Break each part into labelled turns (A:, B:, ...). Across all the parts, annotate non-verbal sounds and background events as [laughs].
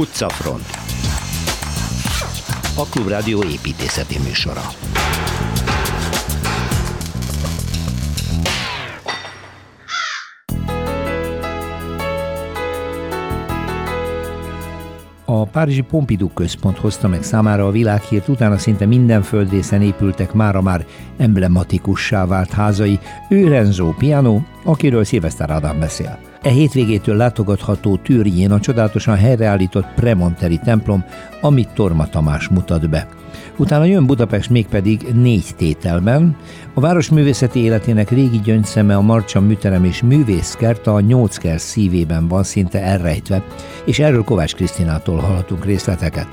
A: Utcafront A Klubrádió építészeti műsora A Párizsi Pompidou központ hozta meg számára a világhírt, utána szinte minden földrészen épültek mára már emblematikussá vált házai. Ő Renzo Piano, akiről Szilveszter Ádám beszél. E hétvégétől látogatható Türjén a csodálatosan helyreállított Premonteri templom, amit Torma Tamás mutat be. Utána jön Budapest mégpedig négy tételben. A városművészeti életének régi gyöngyszeme a Marcsa műterem és művészkert a Nyolckert szívében van szinte elrejtve, és erről Kovács Krisztinától hallhatunk részleteket.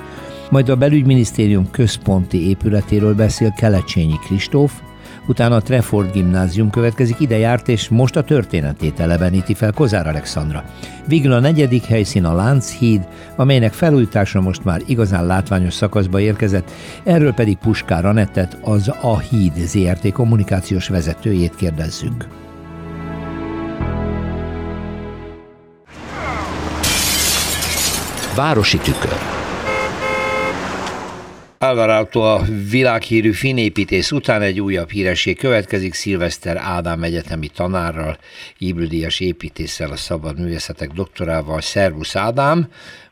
A: Majd a belügyminisztérium központi épületéről beszél Kelecsényi Kristóf, utána a Treford gimnázium következik, ide járt, és most a történetét eleveníti fel Kozár Alexandra. Végül a negyedik helyszín a Lánchíd, amelynek felújítása most már igazán látványos szakaszba érkezett, erről pedig Puskár Anettet, az A Híd ZRT kommunikációs vezetőjét kérdezzük. Városi tükör Alvarado a világhírű finépítész után egy újabb híresség következik. Szilveszter Ádám egyetemi tanárral, Ibrudíjas építéssel, a szabad művészetek doktorával. Szervusz Ádám!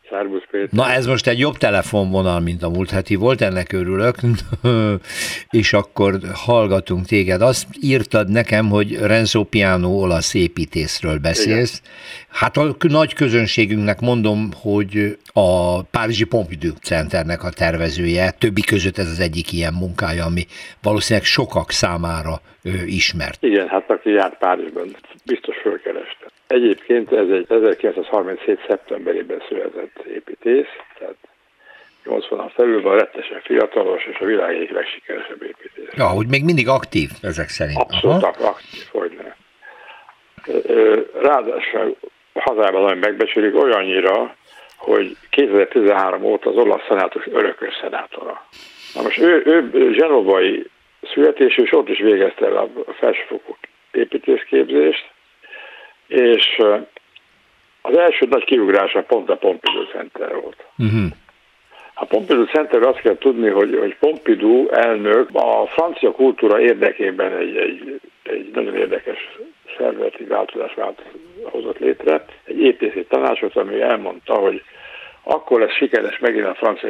B: Szervusz Péter.
A: Na ez most egy jobb telefonvonal, mint a múlt heti volt, ennek örülök, [laughs] és akkor hallgatunk téged. Azt írtad nekem, hogy Renzo Piano olasz építészről beszélsz. Igen. Hát a nagy közönségünknek mondom, hogy a Párizsi Pompidou Centernek a tervezője, többi között ez az egyik ilyen munkája, ami valószínűleg sokak számára ismert.
B: Igen, hát aki járt Párizsban, biztos fölkereste. Egyébként ez egy 1937. szeptemberében született építész, tehát 80-an felül van, rettesen fiatalos, és a világ egyik legsikeresebb építész.
A: Ja, hogy még mindig aktív ezek szerint.
B: Abszolút Aha. aktív, hogy ne. Ráadásul hazában nagyon megbecsülik olyannyira, hogy 2013 óta az olasz szenátus örökös szenátora. Na most ő, ő zsenovai születésű, és ott is végezte el a felsőfokú építészképzést, és az első nagy kiugrása pont a Pompidou Center volt. Uh-huh. A Pompidou Center azt kell tudni, hogy, hogy Pompidou elnök a francia kultúra érdekében egy, egy, egy nagyon érdekes szervezeti változás hozott létre, egy építési tanácsot, ami elmondta, hogy akkor lesz sikeres megint a francia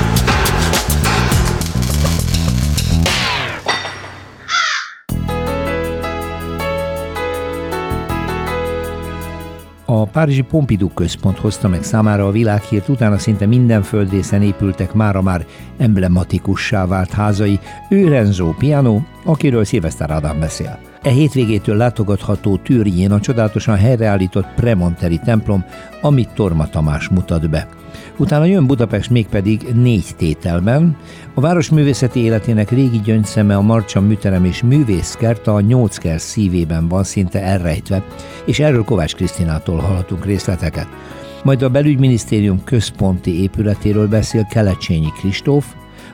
A: A Párizsi Pompidou központ hozta meg számára a világhírt, utána szinte minden földrészen épültek mára már emblematikussá vált házai. Ő Renzo Piano, akiről Szilveszter Ádám beszél. E hétvégétől látogatható Türjén a csodálatosan helyreállított Premonteri templom, amit Torma Tamás mutat be. Utána jön Budapest mégpedig négy tételben. A városművészeti életének régi gyöngyszeme a Marcsa műterem és művészkert a Nyolckert szívében van szinte elrejtve, és erről Kovács Krisztinától hallhatunk részleteket. Majd a belügyminisztérium központi épületéről beszél Kelecsényi Kristóf,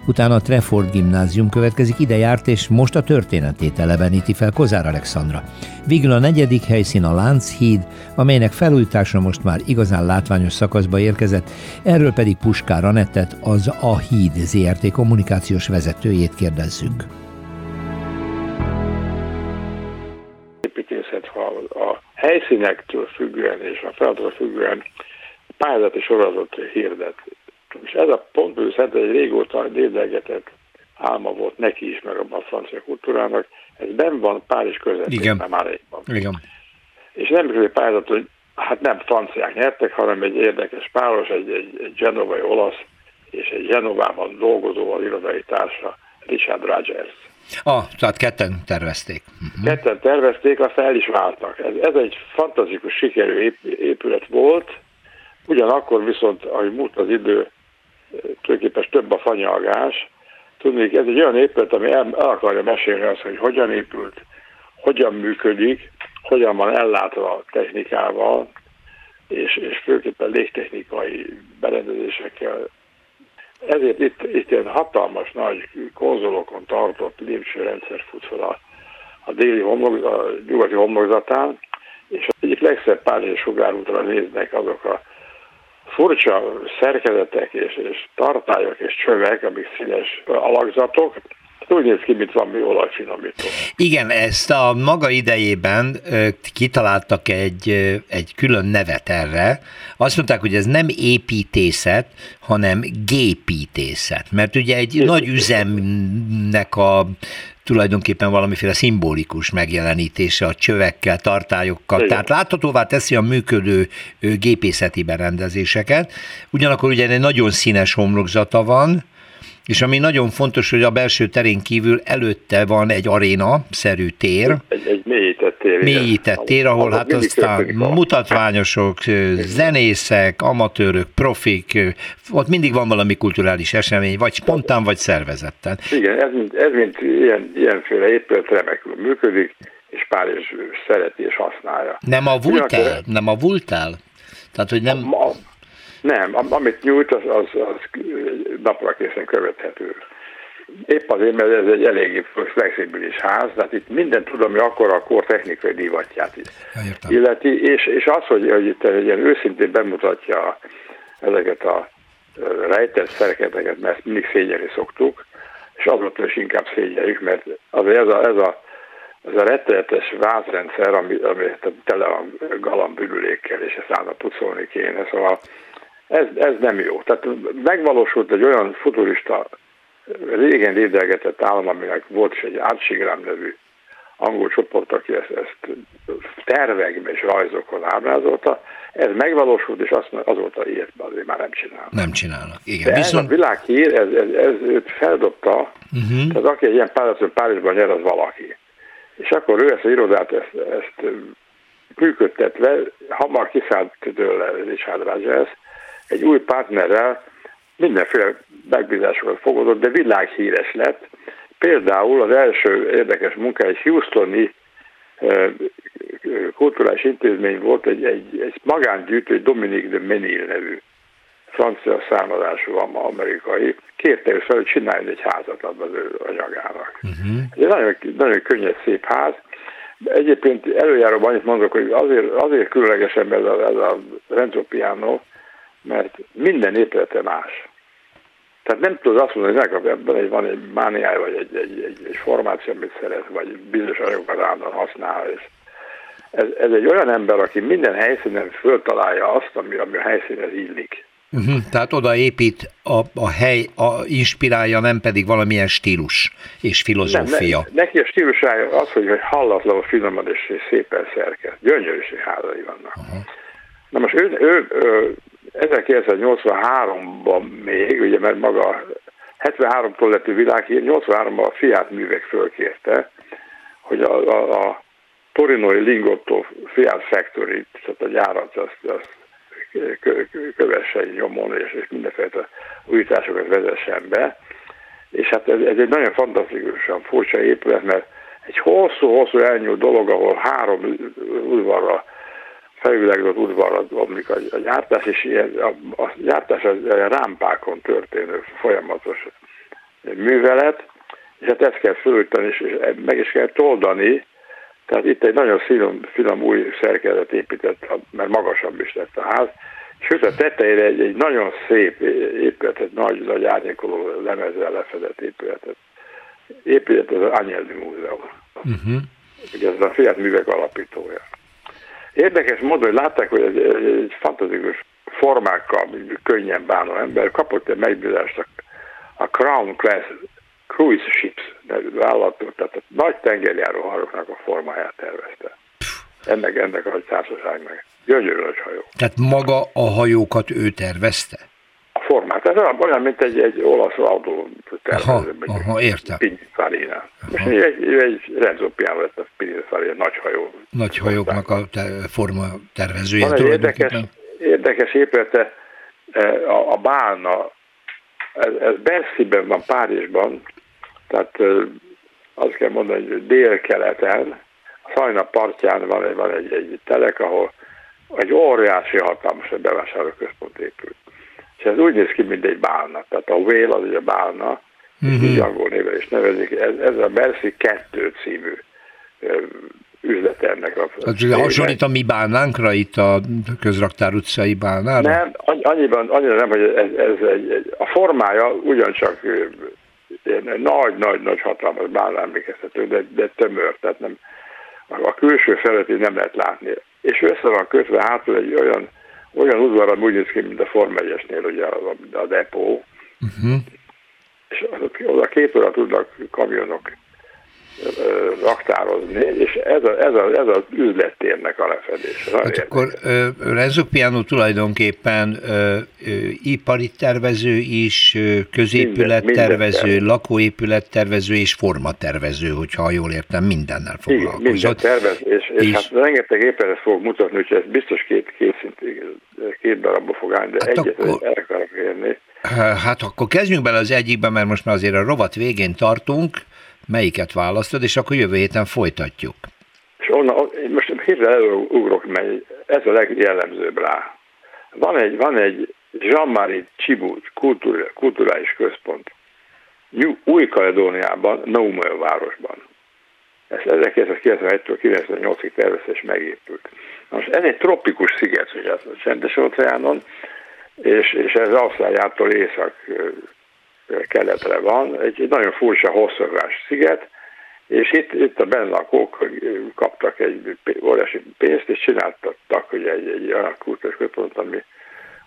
A: utána a Treford gimnázium következik, ide járt, és most a történetét eleveníti fel Kozár Alexandra. Végül a negyedik helyszín a Lánchíd, amelynek felújítása most már igazán látványos szakaszba érkezett, erről pedig Puskár Anettet, az A Híd ZRT kommunikációs vezetőjét kérdezzük.
B: Építészet, ha a helyszínektől függően és a feladattól függően pályázati sorozatot hirdet, és ez a pontből szerintem egy régóta dédelgetett álma volt neki is, meg a francia kultúrának. Ez ben van Párizs közepén, már régban.
A: Igen.
B: És nem egy pályázat, hogy hát nem franciák nyertek, hanem egy érdekes páros, egy, egy, egy genovai olasz és egy Genovában dolgozó irodai társa, Richard Rogers.
A: Ah, tehát ketten tervezték.
B: Uh-huh. Ketten tervezték, aztán el is váltak. Ez, ez egy fantasztikus sikerű épület volt, ugyanakkor viszont, ahogy múlt az idő, tulajdonképpen több a fanyalgás. Tudni, ez egy olyan épület, ami el, el akarja mesélni azt, hogy hogyan épült, hogyan működik, hogyan van ellátva a technikával, és, és főképpen légtechnikai berendezésekkel. ezért itt, itt ilyen hatalmas nagy konzolokon tartott lépcsőrendszer fut fel a, a déli homlok, a nyugati homlokzatán, és az egyik legszebb Párizsi sugárútra néznek azok a furcsa szerkezetek és, és tartályok és csövek, amik színes alakzatok, úgy néz ki, mint valami olajfinomító.
A: Igen, ezt a maga idejében kitaláltak egy, egy külön nevet erre. Azt mondták, hogy ez nem építészet, hanem gépítészet. Mert ugye egy Gépítészet. nagy üzemnek a tulajdonképpen valamiféle szimbolikus megjelenítése a csövekkel, tartályokkal, Igen. tehát láthatóvá teszi a működő gépészeti berendezéseket. Ugyanakkor ugye egy nagyon színes homlokzata van, és ami nagyon fontos, hogy a belső terén kívül előtte van egy aréna-szerű tér.
B: Egy, egy mélyített tér.
A: Mélyített tér, ahol hát aztán mutatványosok, zenészek, amatőrök, profik, ott mindig van valami kulturális esemény, vagy spontán, vagy szervezetten.
B: Igen, ez, mint, ez mint ilyen, ilyenféle épület remekül működik, és Párizs szereti és használja.
A: Nem a vultál? Nem a vultál? Tehát, hogy nem... A, a,
B: nem, amit nyújt, az, az, az napra készen követhető. Épp azért, mert ez egy eléggé flexibilis ház, tehát itt minden tudom, hogy akkor a kor technikai divatját is illeti, és, és az, hogy, hogy itt egy ilyen őszintén bemutatja ezeket a rejtett szerketeket, mert mindig szégyelni szoktuk, és azóta is inkább szégyeljük, mert azért ez a, ez a, ez a rettenetes vázrendszer, ami, ami tele a galambürülékkel, és ezt állna pucolni kéne, szóval ez, ez nem jó. Tehát megvalósult egy olyan futurista, régen lédelgetett állam, aminek volt is egy Átségrám nevű angol csoport, aki ezt, ezt tervekben és rajzokon ábrázolta, ez megvalósult, és azt, azóta ilyet azért már nem csinálnak.
A: Nem csinálnak, igen.
B: De Viszont... ez a világhír, ez, ez, ez őt feldobta, uh-huh. tehát aki egy ilyen pályázatot Párizsban nyer, az valaki. És akkor ő ezt a irodát, ezt, ezt működtetve, hamar kiszállt tőle Richard Rogers, egy új partnerrel mindenféle megbízásokat fogadott, de világhíres lett. Például az első érdekes munka egy Houstoni kulturális intézmény volt, egy, egy, egy magángyűjtő, Dominique de Menil nevű francia származású amerikai, kérte ő fel, hogy csináljon egy házat az ő anyagának. Uh-huh. Ez egy nagyon, nagyon könnyed, szép ház. Egyébként előjáróban annyit mondok, hogy azért, azért különlegesen ez a, ez a Renzo Piano, mert minden épülete más. Tehát nem tudod azt mondani, hogy nekap ebben egy, van egy mániája, vagy egy, egy, egy, egy formáció, amit szeret, vagy bizonyos anyagokat állandóan használ. És ez, ez egy olyan ember, aki minden helyszínen föltalálja azt, ami, ami a helyszínhez illik.
A: Uh-huh, tehát oda épít a, a hely, a, inspirálja, nem pedig valamilyen stílus és filozófia.
B: Nem, ne, neki a stílusája az, hogy, hogy hallatlanul finoman és szépen szerkesz. Gyönyörűség házai vannak. Uh-huh. Na most ő, ő, ő 1983-ban még, ugye mert maga 73-tól lett világhír, 83-ban a Fiat művek fölkérte, hogy a, a, a Torinoi Lingotto Fiat Factory, tehát a gyárat, azt, azt kövesse nyomon, és, és mindenféle újításokat vezessen be. És hát ez, ez egy nagyon fantasztikusan furcsa épület, mert egy hosszú-hosszú elnyúlt dolog, ahol három udvarra felvilágított udvarra omlik a, a gyártás, és ilyen, a, a gyártás az rámpákon történő folyamatos művelet, és hát ezt kell fölülteni, és, és meg is kell toldani, tehát itt egy nagyon finom, finom új szerkezet épített, mert magasabb is lett a ház, sőt a tetejére egy, egy nagyon szép épületet, nagy, nagy árnyékoló lemezzel lefedett épületet épített az Agnelli Múzeum. Uh-huh. Ugye ez a Fiat művek alapítója. Érdekes módon, hogy látták, hogy egy, egy fantasztikus formákkal könnyen bánó ember kapott egy megbízást a, a Crown Class Cruise Ships nevű vállalattól, tehát a nagy tengerjáró hajóknak a formáját tervezte. Ennek, ennek a társaságnak. Gyönyörű hajó.
A: Tehát maga a hajókat ő tervezte?
B: Formát. Ez olyan, mint egy, egy olasz autó
A: tervező. Aha, aha értem.
B: Pininfarina. Egy, egy, egy Renzo Piano lett a Pininfarina, nagy hajó.
A: Nagy hajóknak a te, forma tervezője.
B: Van érdekes, érdekes épülete, e, a, a Bálna, ez, ez Berszében van, Párizsban, tehát e, azt kell mondani, hogy délkeleten, a Szajna partján van egy, van egy, egy telek, ahol egy óriási hatalmas bevásárlóközpont épült. Ez úgy néz ki, mint egy bálna. Tehát a whale az ugye bálna, uh-huh. így angol néven is nevezik. Ez, ez a Bersi 2 című üzletemnek. A
A: hát, hasonlít a mi bálnánkra itt a közraktár utcai bálnára?
B: Nem, annyiban, annyira nem, hogy ez, ez egy, egy, a formája ugyancsak nagy-nagy-nagy hatalmas bálna emlékeztető, de, de tömör, tehát nem, a külső felületét nem lehet látni. És össze van kötve hátul egy olyan, olyan udvar, úgy néz ki, mint a Form 1 ugye a, a depó, uh-huh. és oda két óra tudnak kamionok raktározni, és ez, a, ez, a, ez az üzlettérnek a lefedés.
A: Hát akkor Renzo Piano tulajdonképpen ö, ö, ipari tervező is, középülettervező, minden, lakóépülettervező és formatervező, hogyha jól értem, mindennel foglalkozott. Igen, minden
B: tervez, és, és, és hát rengeteg épületet fog mutatni, úgyhogy ez biztos két, két, szint, két darabba fog állni, de hát egyet akkor... el akarok érni.
A: Hát akkor kezdjünk bele az egyikbe, mert most már azért a rovat végén tartunk melyiket választod, és akkor jövő héten folytatjuk.
B: És onnan, most hirtelen elugrok, mert ez a legjellemzőbb rá. Van egy, van egy Jean-Marie Csibú kulturális központ Új-Kaledóniában, Naumel városban. Ez 1991-től 98-ig tervezte és megépült. Most ez egy tropikus sziget, hogy ez a csendes óceánon, és, és ez Ausztráliától észak keletre van, egy, nagyon furcsa hosszorgás sziget, és itt, itt a bennlakók kaptak egy óriási pénzt, és csináltattak hogy egy, egy olyan kultúrás központ, ami,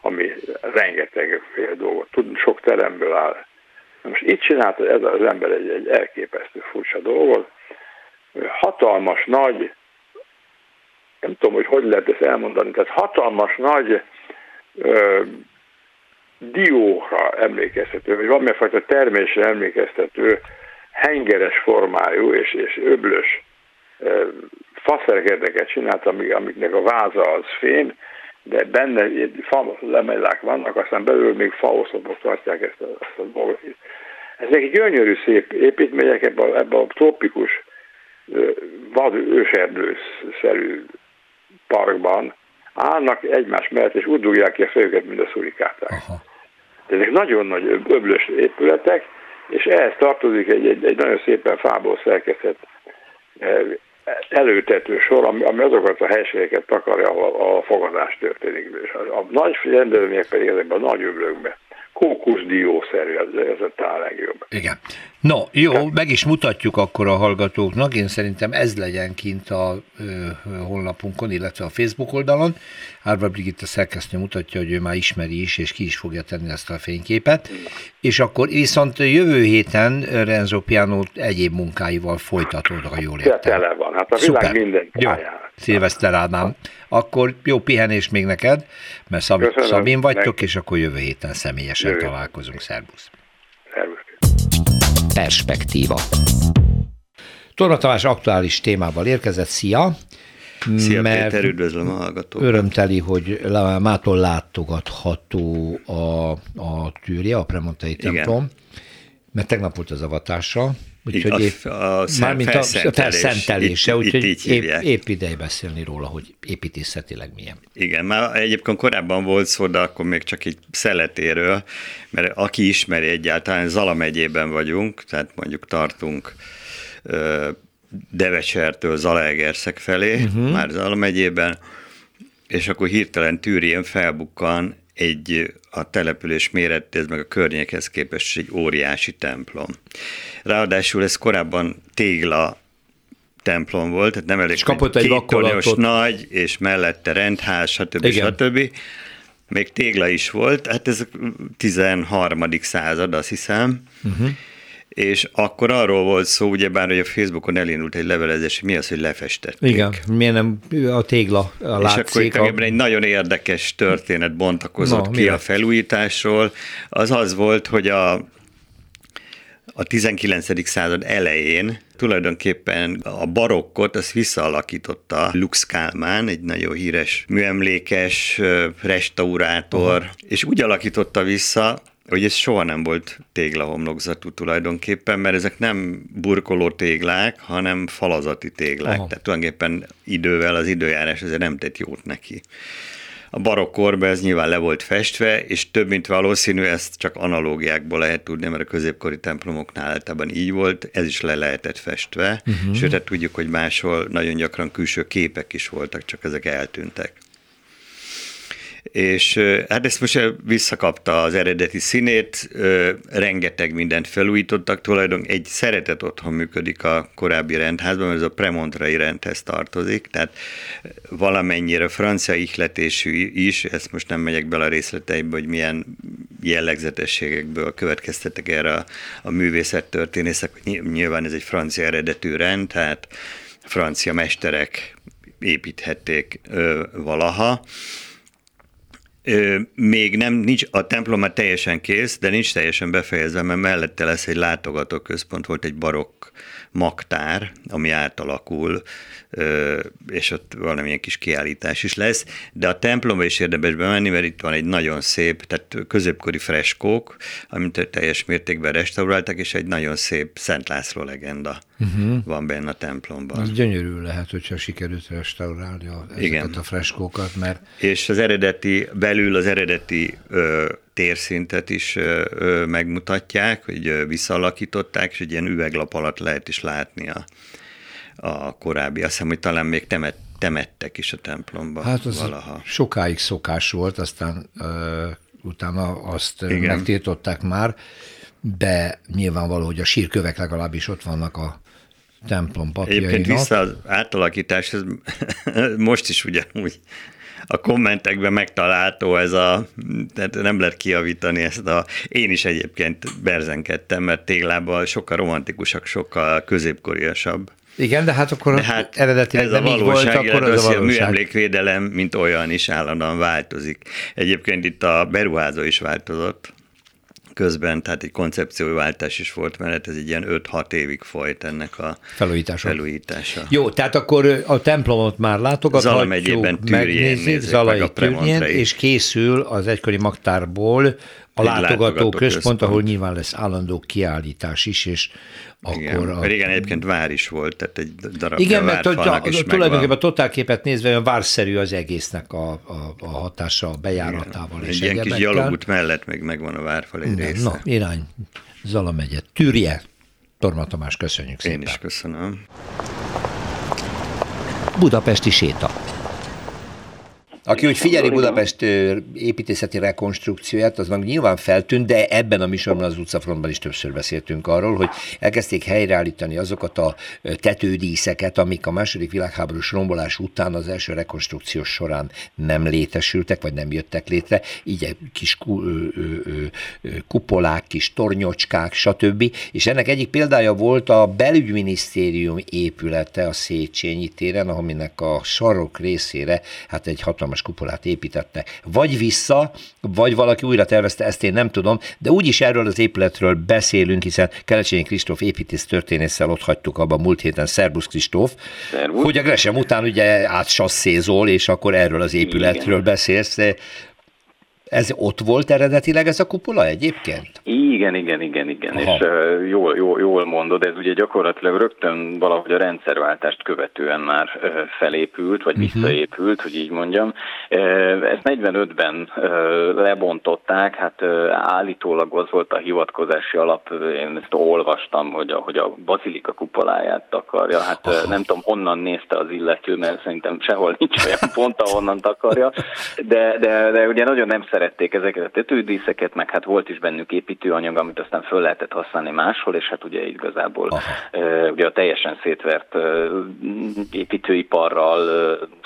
B: ami rengeteg fél dolgot tud, sok teremből áll. Most itt csinálta ez az ember egy, egy elképesztő furcsa dolgot, hatalmas nagy, nem tudom, hogy hogy lehet ezt elmondani, tehát hatalmas nagy dióra emlékeztető, vagy valamilyen fajta termésre emlékeztető hengeres formájú és, és öblös faszerkedeket csinált, amik, amiknek a váza az fém, de benne fa lemellák vannak, aztán belül még faoszlopok tartják ezt a, ezt a dolgot. Ezek gyönyörű szép építmények ebben a, ebbe a tropikus vad őserdőszerű parkban állnak egymás mellett, és úgy dugják ki a fejüket, mint a szurikáták. Aha. Ezek nagyon nagy öblös épületek, és ehhez tartozik egy, egy, egy nagyon szépen fából szerkesztett eh, előtető sor, ami, ami azokat a helységeket takarja, ahol a fogadás történik. És a, a nagy rendezvények pedig ezekben a nagy öblökben kókuszdiószerű, ez, ez a legjobb.
A: Igen. No, jó, meg is mutatjuk akkor a hallgatóknak, én szerintem ez legyen kint a ö, honlapunkon, illetve a Facebook oldalon. Árva Brigitta szerkesztő mutatja, hogy ő már ismeri is, és ki is fogja tenni ezt a fényképet. És akkor viszont jövő héten Renzo Piano egyéb munkáival folytatod, ha jól értem.
B: Tele van, hát a világ Szuper. minden
A: Jó. Szilveszter Ádám. Akkor jó pihenés még neked, mert Szab- Szabin vagytok, és akkor jövő héten személyesen jövő. találkozunk. Szervusz.
B: Szervusz.
A: Perspektíva. Torna Tamás aktuális témával érkezett. Szia!
C: Szia mert Péter, üdvözlöm a hallgatókat.
A: Örömteli, hogy mától látogatható a, a tűrje, a Premontai templom, mert tegnap volt az avatása,
C: Úgyhogy épp, a, a mármint a
A: felszentelése, úgyhogy itt, épp, épp ideje beszélni róla, hogy építészetileg milyen.
C: Igen, már egyébként korábban volt szó, de akkor még csak egy szeletéről, mert aki ismeri egyáltalán, Zala megyében vagyunk, tehát mondjuk tartunk Devecsertől Zalaegerszeg felé, uh-huh. már Zala megyében, és akkor hirtelen Tűrien felbukkan egy a település méretéhez, meg a környékhez képest egy óriási templom. Ráadásul ez korábban tégla templom volt, tehát nem elég és
A: kapott egy
C: két nagy, és mellette rendház, stb. Igen. stb. Még tégla is volt, hát ez a 13. század, azt hiszem, uh-huh és akkor arról volt szó, ugyebár, hogy a Facebookon elindult egy levelezés, mi az, hogy lefestették.
A: Igen, miért nem a tégla a látszik.
C: És akkor a... egy nagyon érdekes történet bontakozott Na, ki a felújításról. Az az volt, hogy a, a 19. század elején tulajdonképpen a barokkot az visszaalakította Lux Kálmán, egy nagyon híres műemlékes restaurátor, Aha. és úgy alakította vissza, hogy ez soha nem volt téglahomlokzatú tulajdonképpen, mert ezek nem burkoló téglák, hanem falazati téglák. Aha. Tehát tulajdonképpen idővel az időjárás azért nem tett jót neki. A barokkorban ez nyilván le volt festve, és több mint valószínű, ezt csak analógiákból lehet tudni, mert a középkori templomoknál általában így volt, ez is le lehetett festve, uh-huh. sőt, hát tudjuk, hogy máshol nagyon gyakran külső képek is voltak, csak ezek eltűntek és hát ezt most visszakapta az eredeti színét, rengeteg mindent felújítottak, tulajdonképpen egy szeretet otthon működik a korábbi rendházban, mert ez a premontrai rendhez tartozik, tehát valamennyire francia ihletésű is, ezt most nem megyek bele a részleteibe, hogy milyen jellegzetességekből következtetek erre a, a művészettörténészek, nyilván ez egy francia eredetű rend, tehát francia mesterek építhették ö, valaha, még nem, nincs, a templom már teljesen kész, de nincs teljesen befejezve, mert mellette lesz egy látogatóközpont, volt egy barokk magtár, ami átalakul, és ott valamilyen kis kiállítás is lesz, de a templomba is érdemes bemenni, mert itt van egy nagyon szép, tehát középkori freskók, amit teljes mértékben restauráltak, és egy nagyon szép Szent László legenda uh-huh. van benne a templomban.
A: Az gyönyörű lehet, hogyha sikerült restaurálni a, ezeket Igen. a freskókat, mert...
C: És az eredeti, belül az eredeti ö, térszintet is megmutatják, hogy visszalakították, és egy ilyen üveglap alatt lehet is látni a, a korábbi. Azt hiszem, hogy talán még temet, temettek is a templomba
A: hát az valaha. sokáig szokás volt, aztán ö, utána azt Igen. megtiltották már, de nyilvánvaló, hogy a sírkövek legalábbis ott vannak a templom papjainak.
C: Egyébként vissza az átalakítás, ez [laughs] most is ugyanúgy a kommentekben megtalálható ez a, tehát nem lehet kiavítani ezt a, én is egyébként berzenkedtem, mert téglában sokkal romantikusak, sokkal középkoriasabb.
A: Igen, de hát akkor de hát eredetileg ez nem a valóság, így volt, akkor az a, valóság.
C: a műemlékvédelem, mint olyan is állandóan változik. Egyébként itt a beruházó is változott közben, tehát egy koncepcióváltás is volt, mert ez egy ilyen 5-6 évig folyt ennek a felújítása. felújítása.
A: Jó, tehát akkor a templomot már látogathatjuk, Zala megyében megnézzük, Zalai Tűrjén, és készül az egykori magtárból a látogató, központ, ahol nyilván lesz állandó kiállítás is, és
C: igen, akkor... A... Régen egyébként vár is volt, tehát egy darab
A: Igen, mert a, a, tulajdonképpen a totálképet nézve olyan várszerű az egésznek a, a, a hatása a bejáratával Igen, és
C: Egy ilyen kis gyalogút mellett még megvan a várfal egy része.
A: Na, irány, Zala megye. Tűrje, Torma Tamás, köszönjük
C: szépen. Én is köszönöm.
A: Budapesti séta. Aki úgy figyeli Budapest építészeti rekonstrukcióját, az meg nyilván feltűnt, de ebben a műsorban az utcafrontban is többször beszéltünk arról, hogy elkezdték helyreállítani azokat a tetődíszeket, amik a második világháborús rombolás után az első rekonstrukció során nem létesültek, vagy nem jöttek létre, így kis kupolák, kis tornyocskák, stb. És ennek egyik példája volt a belügyminisztérium épülete a Széchenyi téren, aminek a sarok részére hát egy hatalmas hatalmas kupolát építettek. Vagy vissza, vagy valaki újra tervezte, ezt én nem tudom, de úgyis erről az épületről beszélünk, hiszen Kelecsényi Kristóf építész történésszel ott hagytuk abban múlt héten, Szerbusz Kristóf, hogy a Gresham után ugye átsasszézol, és akkor erről az épületről Igen. beszélsz. Ez ott volt eredetileg ez a kupola egyébként?
D: Igen, igen, igen, igen. Aha. És uh, jól, jól, jól mondod, ez ugye gyakorlatilag rögtön valahogy a rendszerváltást követően már uh, felépült, vagy uh-huh. visszaépült, hogy így mondjam. Uh, ezt 45-ben uh, lebontották, hát uh, állítólag az volt a hivatkozási alap, én ezt olvastam, hogy a, hogy a bazilika kupoláját takarja. Hát uh, nem tudom, honnan nézte az illető, mert szerintem sehol nincs olyan pont, ahonnan takarja, de, de, de ugye nagyon nem szerették ezeket a tetődíszeket, meg hát volt is bennük építőanyag, amit aztán föl lehetett használni máshol, és hát ugye igazából uh, ugye a teljesen szétvert építőiparral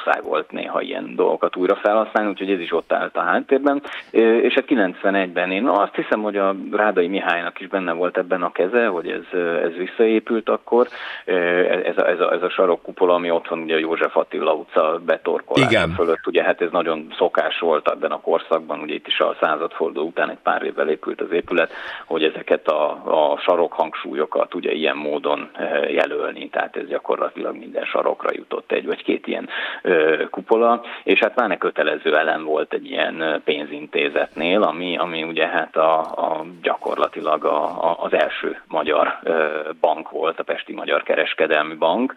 D: muszáj volt néha ilyen dolgokat újra felhasználni, úgyhogy ez is ott állt a háttérben. És hát 91-ben én azt hiszem, hogy a Rádai Mihálynak is benne volt ebben a keze, hogy ez, ez visszaépült akkor. Ez, a, ez, a, ez a sarokkupola, ami ott van ugye a József Attila utca betorkolása fölött, ugye hát ez nagyon szokás volt ebben a korszakban, ugye itt is a századforduló után egy pár évvel épült az épület, hogy ezeket a, a sarok hangsúlyokat ugye ilyen módon jelölni, tehát ez gyakorlatilag minden sarokra jutott egy vagy két ilyen kupola, és hát már ne kötelező elem volt egy ilyen pénzintézetnél, ami, ami ugye hát a, a gyakorlatilag a, a, az első magyar bank volt, a Pesti Magyar Kereskedelmi Bank,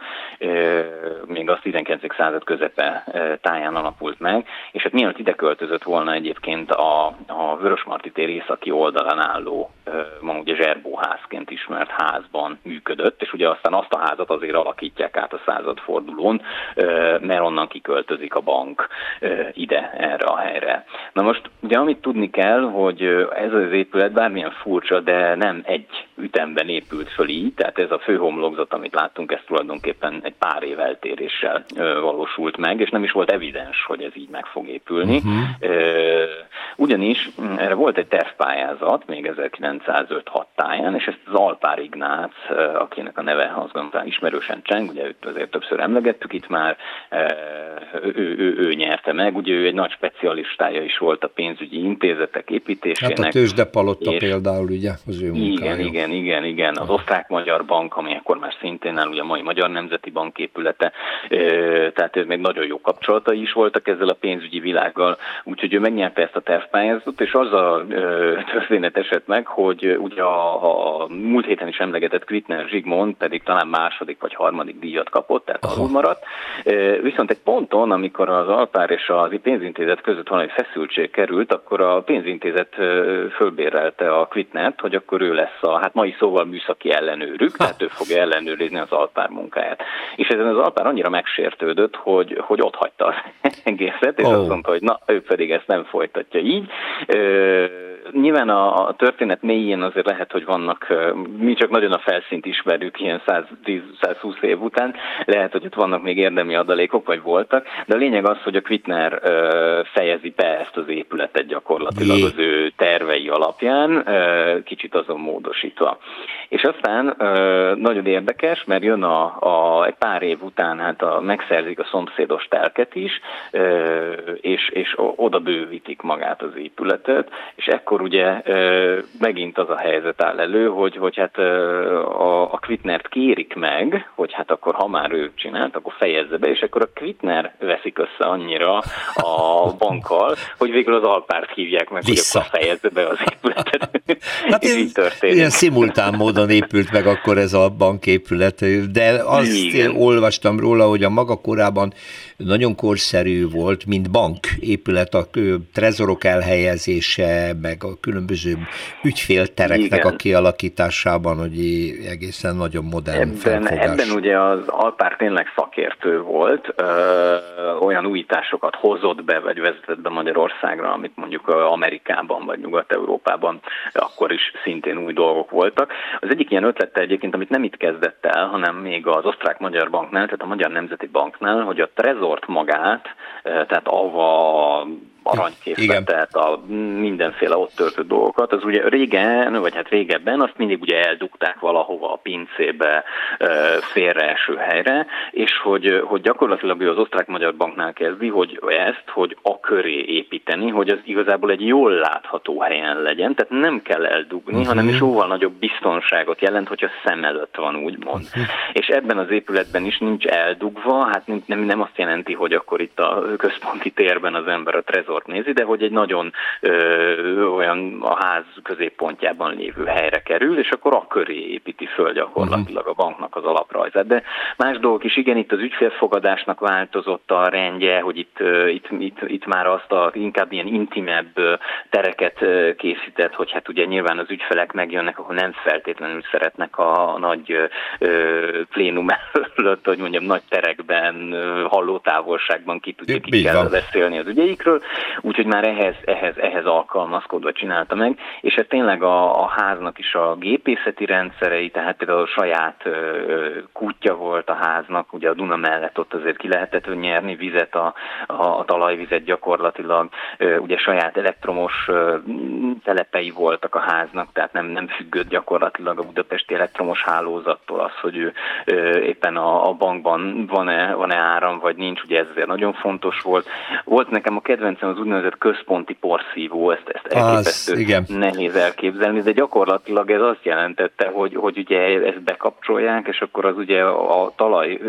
D: még az 19. század közepe táján alapult meg, és hát mielőtt ide költözött volna egyébként a, a Vörösmarty tér északi oldalán álló, ma ugye zserbóházként ismert házban működött, és ugye aztán azt a házat azért alakítják át a századfordulón, mert onnan kiköltözik a bank ide, erre a helyre. Na most ugye amit tudni kell, hogy ez az épület bármilyen furcsa, de nem egy ütemben épült föl így, tehát ez a főhomlokzat, amit láttunk, ez tulajdonképpen egy pár év eltéréssel valósult meg, és nem is volt evidens, hogy ez így meg fog épülni. Uh-huh. Ugyanis mm, erre volt egy tervpályázat még 1905-6 táján, és ezt az Alpár Ignác, akinek a neve azt gondolom ismerősen cseng, ugye őt azért többször emlegettük itt már, ő, ő, ő, ő nyerte meg, ugye ő egy nagy specialistája is volt a pénzügyi intézetek építésének.
A: Hát a tőzsdepalotta például, ugye, az ő
D: munkája. Igen, igen, igen, igen. Az osztrák-magyar bank, ami akkor már szintén áll, ugye a mai Magyar Nemzeti Bank épülete, tehát ez még nagyon jó kapcsolatai is voltak ezzel a pénzügyi világgal, úgyhogy ő megnyerte ezt a tervpályázatot, és az a történet esett meg, hogy ugye a, a múlt héten is emlegetett Kvitner Zsigmond pedig talán második vagy harmadik díjat kapott, tehát alul maradt. Viszont egy ponton, amikor az Alpár és az pénzintézet között valami feszültség került, akkor a pénzintézet fölbérelte a Kvitnert, hogy akkor ő lesz a, hát mai szóval műszaki ellenőrük, ha. tehát ő fogja ellenőrizni az Alpár munkáját. És ezen az Alpár annyira megsértődött, hogy, hogy ott hagyta az [laughs] egészet, és oh. azt mondta, hogy na, ő pedig ezt nem folytatja így. Nyilván a, a történet mélyén azért lehet, hogy vannak, mi csak nagyon a felszínt ismerjük ilyen 110-120 év után, lehet, hogy ott vannak még érdemi adalékok, vagy voltak, de a lényeg az, hogy a Quitner fejezi be ezt az épületet gyakorlatilag az ő tervei alapján, kicsit azon módosítva. És aztán nagyon érdekes, mert jön a, a egy pár év után hát a, megszerzik a szomszédos telket is, és, és oda bővítik magát az épületet, és ekkor ugye megint az a helyzet áll elő, hogy, hogy hát a, a Quitnert kérik meg, hogy hát akkor ha már ő csinált, akkor fejezze be, és akkor a Quitner veszik össze annyira a bankkal, hogy végül az Alpárt hívják meg, Vissza. hogy akkor fejezze be az épületet. [laughs]
A: Hát és így történik. Ilyen szimultán módon épült meg akkor ez a banképület, de azt Igen. olvastam róla, hogy a maga korában nagyon korszerű volt, mint banképület, a trezorok elhelyezése, meg a különböző ügyféltereknek Igen. a kialakításában, hogy egészen nagyon modern
D: ebben,
A: felfogás.
D: Ebben ugye az Alpár tényleg szakértő volt, ö, olyan újításokat hozott be, vagy vezetett be Magyarországra, amit mondjuk Amerikában vagy Nyugat-Európában akkor is szintén új dolgok voltak. Az egyik ilyen ötlete egyébként, amit nem itt kezdett el, hanem még az Osztrák-Magyar Banknál, tehát a Magyar Nemzeti Banknál, hogy a trezort magát, tehát ava aranykészletet, a mindenféle ott történt dolgokat. Az ugye régen, vagy hát régebben azt mindig ugye eldugták valahova a pincébe, félreeső helyre, és hogy, hogy gyakorlatilag ő az osztrák-magyar banknál kezdi, hogy ezt, hogy a köré építeni, hogy az igazából egy jól látható helyen legyen, tehát nem kell eldugni, uh-huh. hanem jóval nagyobb biztonságot jelent, hogyha szem előtt van, úgymond. Uh-huh. És ebben az épületben is nincs eldugva, hát nem, nem azt jelenti, hogy akkor itt a központi térben az ember a trezor monitor nézi, de hogy egy nagyon ö, olyan a ház középpontjában lévő helyre kerül, és akkor a köré építi föl gyakorlatilag a banknak az alaprajzát. De más dolgok is, igen, itt az ügyfélfogadásnak változott a rendje, hogy itt, itt, itt, itt már azt a inkább ilyen intimebb tereket készített, hogy hát ugye nyilván az ügyfelek megjönnek, ahol nem feltétlenül szeretnek a nagy ö, plénum [laughs] előtt, hogy mondjam, nagy terekben, hallótávolságban ki tudja, ki kell beszélni az ügyeikről, úgyhogy már ehhez, ehhez, ehhez alkalmazkodva csinálta meg, és ez tényleg a, a háznak is a gépészeti rendszerei, tehát például a saját kutya volt a háznak, ugye a Duna mellett ott azért ki lehetett nyerni vizet, a, a, a talajvizet gyakorlatilag, ugye saját elektromos telepei voltak a háznak, tehát nem, nem függött gyakorlatilag a budapesti elektromos hálózattól az, hogy ő ö, éppen a, a bankban van-e, van-e áram, vagy nincs, ugye ez azért nagyon fontos volt. Volt nekem a kedvencem az úgynevezett központi porszívó, ezt, ezt elképesztő az, igen. nehéz elképzelni, de gyakorlatilag ez azt jelentette, hogy, hogy ugye ezt bekapcsolják, és akkor az ugye a talaj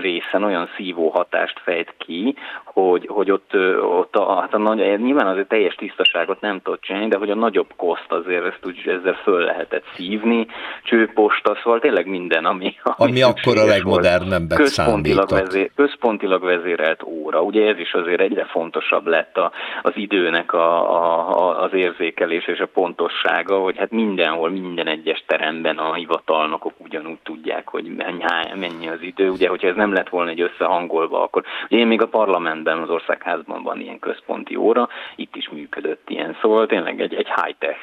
D: részen olyan szívó hatást fejt ki, hogy, hogy ott, ott a, hát a nagy, nyilván azért teljes tisztaságot nem tudott csinálni, de hogy a nagyobb koszt azért ezt úgy ezzel föl lehetett szívni, csőposta, szóval tényleg minden, ami...
A: Ami, ami akkor a legmodernebbet
D: központilag, vezé, központilag vezérelt óra. Ugye ez is azért egyre fontosabb lett a, az időnek a, a, az érzékelés és a pontossága, hogy hát mindenhol, minden egyes teremben a hivatalnokok ugyanúgy tudják, hogy mennyi, mennyi az idő. Ugye, hogyha ez nem lett volna egy összehangolva, akkor ugye én még a parlamentben, az országházban van ilyen központi óra, itt is működött ilyen, szóval tényleg egy, egy high-tech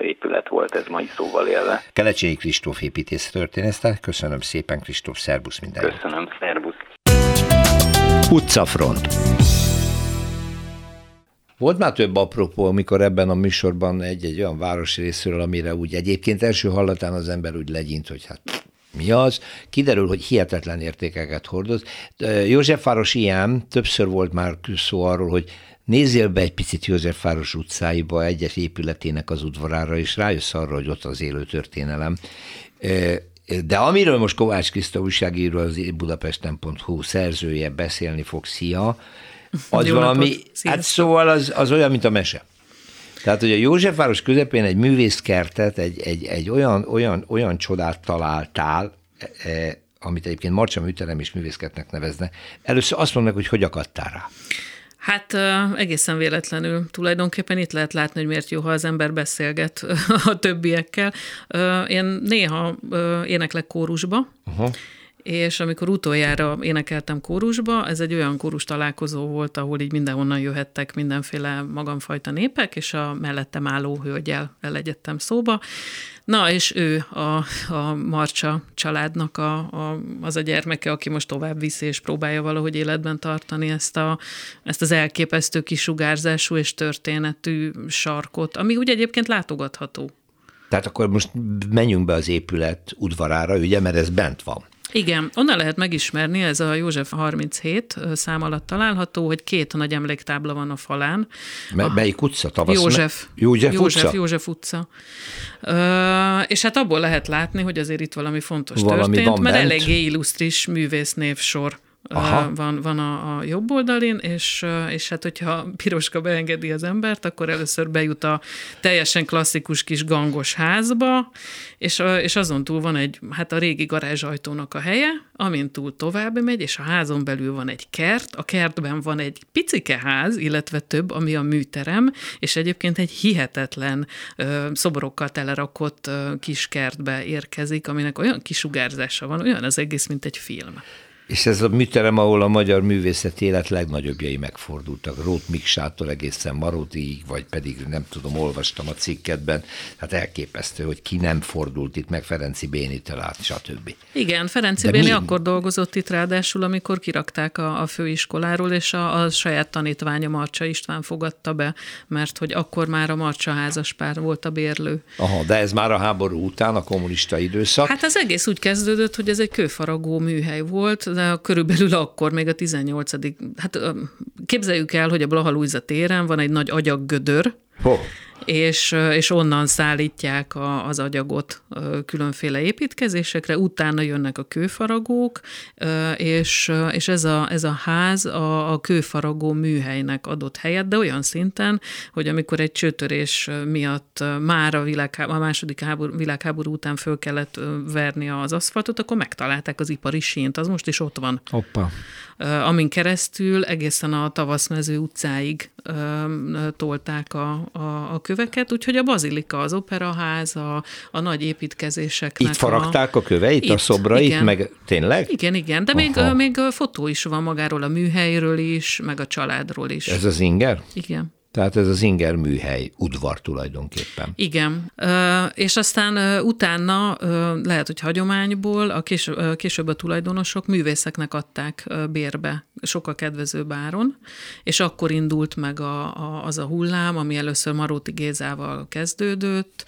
D: épület volt ez mai szóval élve.
A: Kelecsényi Kristóf építész történésztel, köszönöm szépen Kristóf, szervusz minden.
D: Köszönöm, szervusz.
A: Utcafront. Volt már több apropó, amikor ebben a műsorban egy-egy olyan városi részről, amire úgy egyébként első hallatán az ember úgy legyint, hogy hát mi az? Kiderül, hogy hihetetlen értékeket hordoz. Józsefváros ilyen, többször volt már szó arról, hogy Nézzél be egy picit Józsefváros utcáiba, egyes épületének az udvarára, és rájössz arra, hogy ott az élő történelem. De amiről most Kovács Kriszta újságíró, az budapesten.hu szerzője beszélni fog, szia, az [laughs] Jó valami, napot. hát szóval az, az olyan, mint a mese. Tehát, hogy a Józsefváros közepén egy művészkertet, egy, egy, egy olyan, olyan, olyan csodát találtál, e, e amit egyébként Marcsa műterem és művészkertnek nevezne. Először azt mondnak, hogy hogy akadtál rá.
E: Hát egészen véletlenül. Tulajdonképpen itt lehet látni, hogy miért jó, ha az ember beszélget [laughs] a többiekkel. Én néha éneklek kórusba, uh-huh és amikor utoljára énekeltem kórusba, ez egy olyan kórus találkozó volt, ahol így mindenhonnan jöhettek mindenféle magamfajta népek, és a mellettem álló hölgyel elegyedtem szóba. Na, és ő a, a Marcsa családnak a, a, az a gyermeke, aki most tovább viszi, és próbálja valahogy életben tartani ezt, a, ezt az elképesztő kisugárzású és történetű sarkot, ami úgy egyébként látogatható.
A: Tehát akkor most menjünk be az épület udvarára, ugye, mert ez bent van.
E: Igen, onnan lehet megismerni, ez a József 37 szám alatt található, hogy két nagy emléktábla van a falán.
A: M- melyik utca?
E: Tavasz József.
A: József, József
E: utca? József utca. Ö, és hát abból lehet látni, hogy azért itt valami fontos valami történt, mert bent. eléggé illusztris művésznévsor Aha. van, van a, a jobb oldalin, és, és hát hogyha piroska beengedi az embert, akkor először bejut a teljesen klasszikus kis gangos házba, és, és azon túl van egy, hát a régi garázsajtónak a helye, amin túl tovább megy, és a házon belül van egy kert, a kertben van egy picike ház, illetve több, ami a műterem, és egyébként egy hihetetlen ö, szoborokkal telerakott ö, kis kertbe érkezik, aminek olyan kisugárzása van, olyan az egész, mint egy film.
A: És ez a műterem, ahol a magyar művészet élet legnagyobbjai megfordultak, Rót Miksától egészen Marótiig, vagy pedig nem tudom, olvastam a cikketben, hát elképesztő, hogy ki nem fordult itt meg Ferenci Bénitől át, stb.
E: Igen, Ferenci De Béni mi? akkor dolgozott itt ráadásul, amikor kirakták a, a főiskoláról, és a, a saját tanítványa Marcsa István fogadta be, mert hogy akkor már a Marcsa házaspár volt a bérlő.
A: Aha, de ez már a háború után, a kommunista időszak.
E: Hát az egész úgy kezdődött, hogy ez egy kőfaragó műhely volt, körülbelül akkor még a 18 hát képzeljük el, hogy a Blaha Luisa téren van egy nagy agyaggödör, oh és, és onnan szállítják a, az agyagot különféle építkezésekre, utána jönnek a kőfaragók, és, és ez, a, ez a ház a, a kőfaragó műhelynek adott helyet, de olyan szinten, hogy amikor egy csőtörés miatt már a, világháború, a második háború, világháború után föl kellett verni az aszfaltot, akkor megtalálták az ipari sínt, az most is ott van.
A: Hoppa.
E: Amin keresztül egészen a Tavaszmező utcáig tolták a, a, a köveket, úgyhogy a bazilika, az operaház, a, a nagy építkezéseknek.
A: Itt faragták a, a köveit, itt, a szobrait, igen. meg tényleg?
E: Igen, igen, de még, még fotó is van magáról a műhelyről is, meg a családról is.
A: Ez az inger?
E: Igen.
A: Tehát ez az inger műhely, udvar tulajdonképpen.
E: Igen, és aztán utána lehet, hogy hagyományból a később a tulajdonosok művészeknek adták bérbe sokkal kedvezőbb áron, és akkor indult meg a, a, az a hullám, ami először Maróti Gézával kezdődött.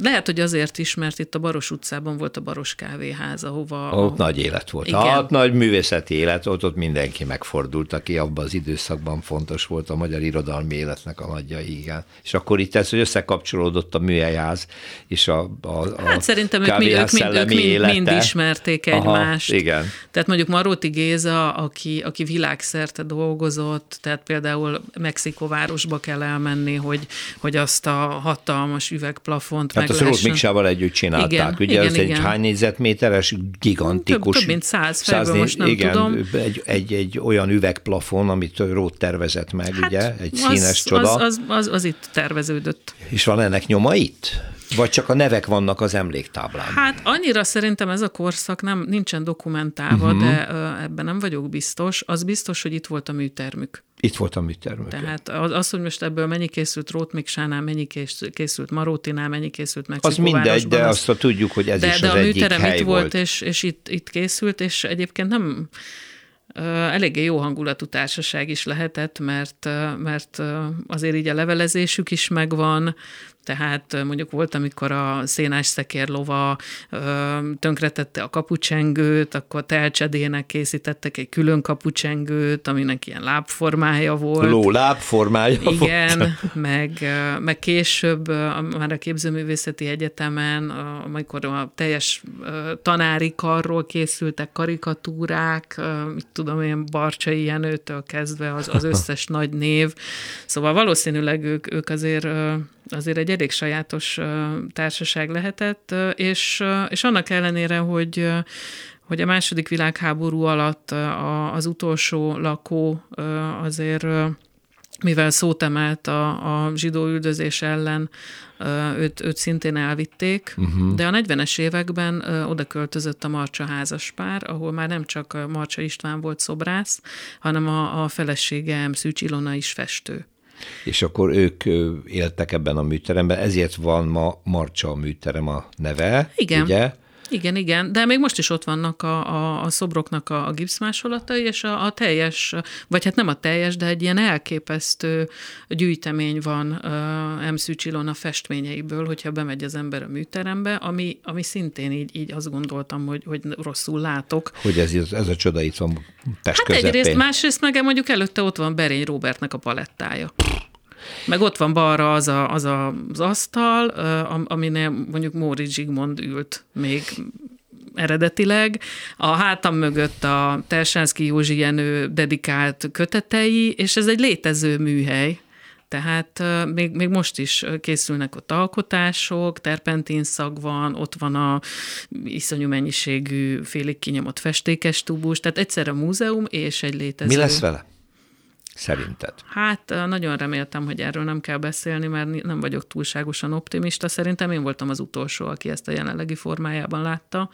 E: Lehet, hogy azért is, mert itt a Baros utcában volt a Baros kávéház, ahova...
A: Ott a... nagy élet volt. Igen. Hát nagy művészeti élet, ott, ott mindenki megfordult, aki abban az időszakban fontos volt a magyar irodalmi életnek a nagyjai, igen. És akkor itt ez, összekapcsolódott a műhelyház és a, a, a
E: Hát szerintem ők, mind, ők, mind, ők mind, mind ismerték egymást.
A: Aha, igen.
E: Tehát mondjuk Maróti Géza, aki, aki világszerte dolgozott, tehát például Mexikóvárosba kell elmenni, hogy, hogy azt a hatalmas üvegplafont
A: Hát azt Rót Miksával együtt csinálták, igen, ugye? Igen, ez igen. egy hány négyzetméteres, gigantikus.
E: Több, több mint száz fejből, most nem
A: igen,
E: tudom.
A: Egy, egy, egy olyan üvegplafon, amit Rót tervezett meg, hát ugye? Egy színes
E: az,
A: csoda.
E: Az, az, az, az itt terveződött.
A: És van ennek nyoma itt? Vagy csak a nevek vannak az emléktáblán?
E: Hát annyira szerintem ez a korszak nem, nincsen dokumentálva, uh-huh. de ebben nem vagyok biztos. Az biztos, hogy itt volt a műtermük.
A: Itt volt a műtermük.
E: Tehát az, az, hogy most ebből mennyi készült Rótmiksánál, mennyi készült Marótinál, mennyi készült Mexikóvárosban.
A: Az mindegy, de azt tudjuk, hogy ez
E: de,
A: is
E: de
A: az
E: a
A: egyik
E: műterem
A: hely
E: itt volt, és, és itt, itt készült, és egyébként nem eléggé jó hangulatú társaság is lehetett, mert, mert azért így a levelezésük is megvan, tehát mondjuk volt, amikor a szénás szekérlova tönkretette a kapucsengőt, akkor telcsedének készítettek egy külön kapucsengőt, aminek ilyen lábformája volt.
A: Ló lábformája
E: Igen, volt. meg, meg később már a képzőművészeti egyetemen, amikor a teljes tanári karról készültek karikatúrák, mit tudom én, Barcsai Jenőtől kezdve az, az [laughs] összes nagy név. Szóval valószínűleg ők, ők azért azért egy elég sajátos társaság lehetett, és, és annak ellenére, hogy hogy a második világháború alatt az utolsó lakó azért mivel szót emelt a, a zsidó üldözés ellen, őt, őt szintén elvitték, uh-huh. de a 40-es években oda költözött a Marcsa házaspár, ahol már nem csak Marcsa István volt szobrász, hanem a, a felesége Szűcs Ilona is festő
A: és akkor ők éltek ebben a műteremben, ezért van ma Marcsa a műterem a neve,
E: Igen.
A: ugye?
E: Igen, igen, de még most is ott vannak a, a, a szobroknak a, a gipszmásolatai, és a, a teljes, vagy hát nem a teljes, de egy ilyen elképesztő gyűjtemény van uh, M. Szűcsilon a festményeiből, hogyha bemegy az ember a műterembe, ami, ami szintén így, így azt gondoltam, hogy, hogy rosszul látok.
A: Hogy ez, ez a csoda itt van Pest
E: Hát közepén. egyrészt, másrészt meg mondjuk előtte ott van Berény Robertnek a palettája. Meg ott van balra az a, az, a, az asztal, aminél mondjuk Móri Zsigmond ült még eredetileg. A hátam mögött a Tersánszki Józsi Jenő dedikált kötetei, és ez egy létező műhely. Tehát még, még most is készülnek ott alkotások, terpentin szag van, ott van a iszonyú mennyiségű félig kinyomott festékes tubus, tehát egyszerre múzeum és egy létező...
A: Mi lesz vele? Szerinted?
E: Hát nagyon reméltem, hogy erről nem kell beszélni, mert nem vagyok túlságosan optimista. Szerintem én voltam az utolsó, aki ezt a jelenlegi formájában látta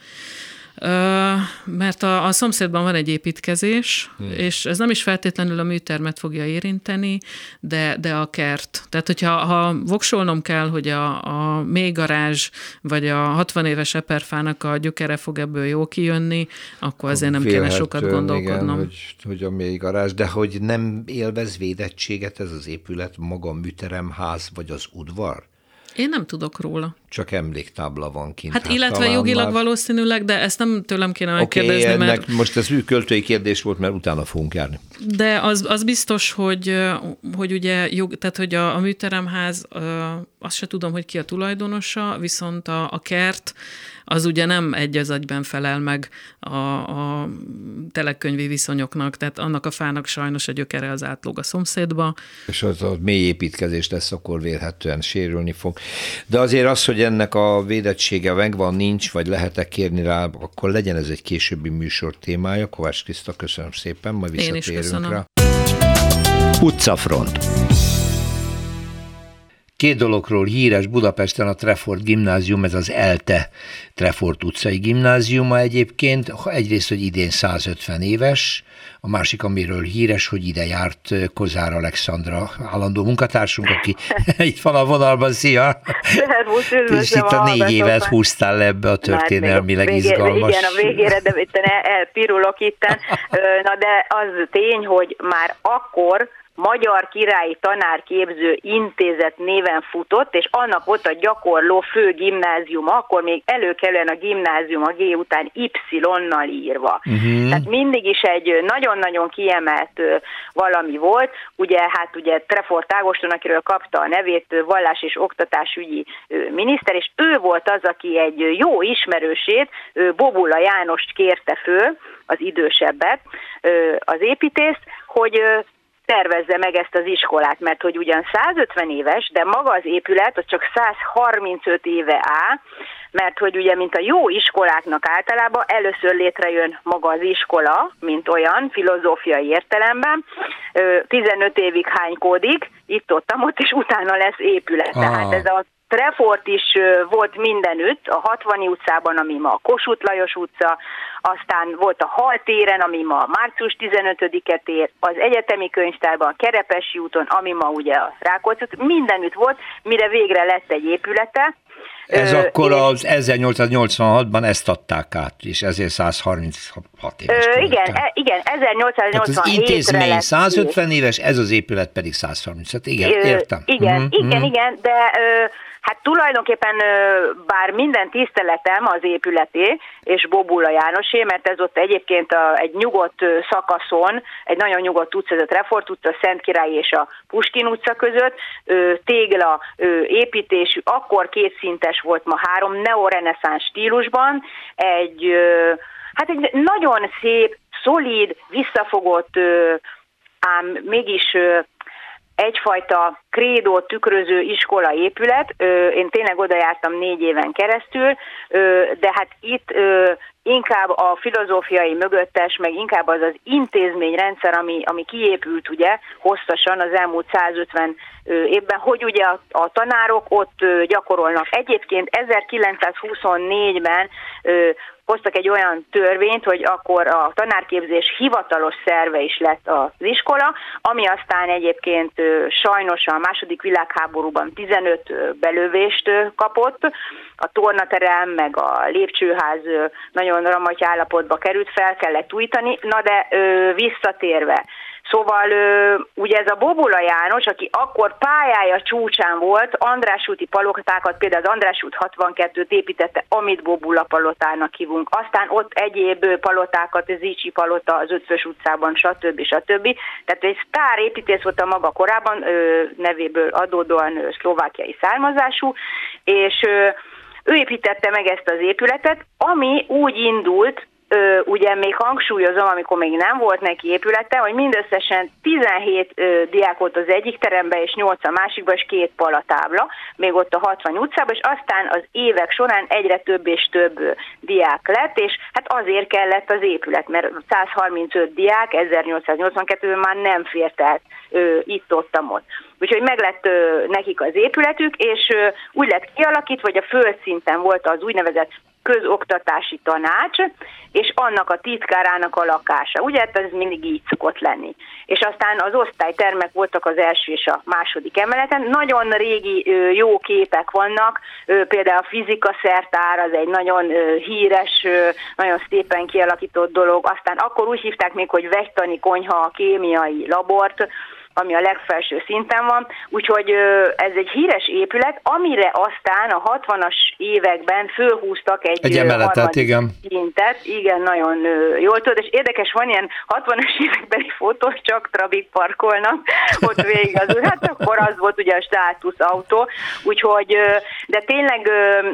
E: mert a, a szomszédban van egy építkezés, hmm. és ez nem is feltétlenül a műtermet fogja érinteni, de, de a kert. Tehát, hogyha ha voksolnom kell, hogy a, a mélygarázs vagy a 60 éves eperfának a gyökere fog ebből jó kijönni, akkor azért nem kéne sokat gondolkodnom. Igen,
A: hogy, hogy a mélygarázs, de hogy nem élvez védettséget ez az épület, maga a műteremház vagy az udvar?
E: Én nem tudok róla.
A: Csak emléktábla van kint.
E: Hát, hát illetve jogilag már... valószínűleg, de ezt nem tőlem kéne megkérdezni,
A: okay,
E: ennek mert...
A: most ez költői kérdés volt, mert utána fogunk járni.
E: De az, az biztos, hogy, hogy ugye, jog, tehát hogy a, a műteremház, azt se tudom, hogy ki a tulajdonosa, viszont a, a kert, az ugye nem egy az egyben felel meg a, a telekönyvi viszonyoknak, tehát annak a fának sajnos a gyökere az átlóg a szomszédba.
A: És az a mély építkezés lesz, akkor vélhetően sérülni fog. De azért az, hogy ennek a védettsége megvan, nincs, vagy lehet-e kérni rá, akkor legyen ez egy későbbi műsor témája. Kovács Kriszta, köszönöm szépen, majd visszatérünk rá. Utcafront Két dologról híres Budapesten a Trefort gimnázium, ez az ELTE Trefort utcai gimnáziuma egyébként. Egyrészt, hogy idén 150 éves, a másik, amiről híres, hogy ide járt Kozár Alexandra, állandó munkatársunk, aki [laughs] itt van a vonalban, szia!
F: Szervusz,
A: És itt a négy évet húztál le ebbe a történelmileg
F: végére,
A: izgalmas...
F: Igen, a végére, de itt elpirulok itten. [laughs] Na de az tény, hogy már akkor Magyar Királyi Tanárképző Intézet néven futott, és annak volt a gyakorló fő gimnázium, akkor még előkelően a gimnázium a G után Y-nal írva. Uh-huh. Tehát mindig is egy nagyon-nagyon kiemelt valami volt. Ugye, hát ugye Trefort Ágoston, akiről kapta a nevét, vallás és oktatásügyi miniszter, és ő volt az, aki egy jó ismerősét, Bobula Jánost kérte föl, az idősebbet, az építést, hogy tervezze meg ezt az iskolát, mert hogy ugyan 150 éves, de maga az épület az csak 135 éve áll, mert hogy ugye, mint a jó iskoláknak általában először létrejön maga az iskola, mint olyan, filozófiai értelemben, 15 évig hánykódik, itt-ott, ott, és utána lesz épület. Ah. Tehát ez a Trefort is volt mindenütt, a 60 utcában, ami ma a Kossuth Lajos utca, aztán volt a Haltéren, ami ma március 15-et ér, az egyetemi könyvtárban, a Kerepesi úton, ami ma ugye a Rákóczi mindenütt volt, mire végre lett egy épülete,
A: ez Ö, akkor én... az 1886-ban ezt adták át, és ezért 136 éves.
F: Ö, igen, e, igen, 1887
A: hát az intézmény 150 éves, ez az épület pedig 130. Hát igen, értem.
F: Igen, mm-hmm. igen, igen, de ö, Hát tulajdonképpen bár minden tiszteletem az épületé, és Bobula Jánosé, mert ez ott egyébként a, egy nyugodt szakaszon, egy nagyon nyugodt utca, ez a Trefort utca, a Szent Király és a Puskin utca között, tégla építésű, akkor kétszintes volt, ma három, neoreneszáns stílusban, egy, hát egy nagyon szép, szolíd, visszafogott, ám mégis egyfajta krédót tükröző iskola épület. Én tényleg oda jártam négy éven keresztül, de hát itt inkább a filozófiai mögöttes, meg inkább az az intézményrendszer, ami, ami kiépült ugye hosszasan az elmúlt 150 évben, hogy ugye a, a tanárok ott gyakorolnak. Egyébként 1924-ben hoztak egy olyan törvényt, hogy akkor a tanárképzés hivatalos szerve is lett az iskola, ami aztán egyébként sajnos a második világháborúban 15 belövést kapott, a tornaterem meg a lépcsőház nagyon ramagy állapotba került, fel kellett újítani, na de visszatérve, Szóval ugye ez a Bobula János, aki akkor pályája csúcsán volt, András úti palotákat, például az András út 62-t építette, amit Bobula palotának hívunk. Aztán ott egyéb palotákat, Zicsi palota az Ötvös utcában, stb. stb. Tehát egy sztár építész volt a maga korában, nevéből adódóan szlovákiai származású, és ő építette meg ezt az épületet, ami úgy indult, ö, ugye még hangsúlyozom, amikor még nem volt neki épülete, hogy mindösszesen 17 ö, diák volt az egyik teremben, és 8 a másikban, és két palatábla, még ott a 60 utcában, és aztán az évek során egyre több és több ö, diák lett, és hát azért kellett az épület, mert 135 diák 1882-ben már nem fért el itt-ott, ott. Úgyhogy meg lett ö, nekik az épületük, és ö, úgy lett kialakítva, hogy a földszinten volt az úgynevezett közoktatási tanács, és annak a titkárának a lakása. Ugye hát ez mindig így szokott lenni. És aztán az osztálytermek voltak az első és a második emeleten. Nagyon régi jó képek vannak, például a fizika szertár, az egy nagyon híres, nagyon szépen kialakított dolog. Aztán akkor úgy hívták még, hogy vegytani konyha, a kémiai labort, ami a legfelső szinten van, úgyhogy ez egy híres épület, amire aztán a 60-as években fölhúztak egy,
A: egy emeletet, igen.
F: szintet, igen, nagyon jól tudod, és érdekes, van ilyen 60-as [laughs] évekbeli fotó, csak trabik parkolnak [laughs] ott végig az hát akkor az volt ugye a státusz autó, úgyhogy, de tényleg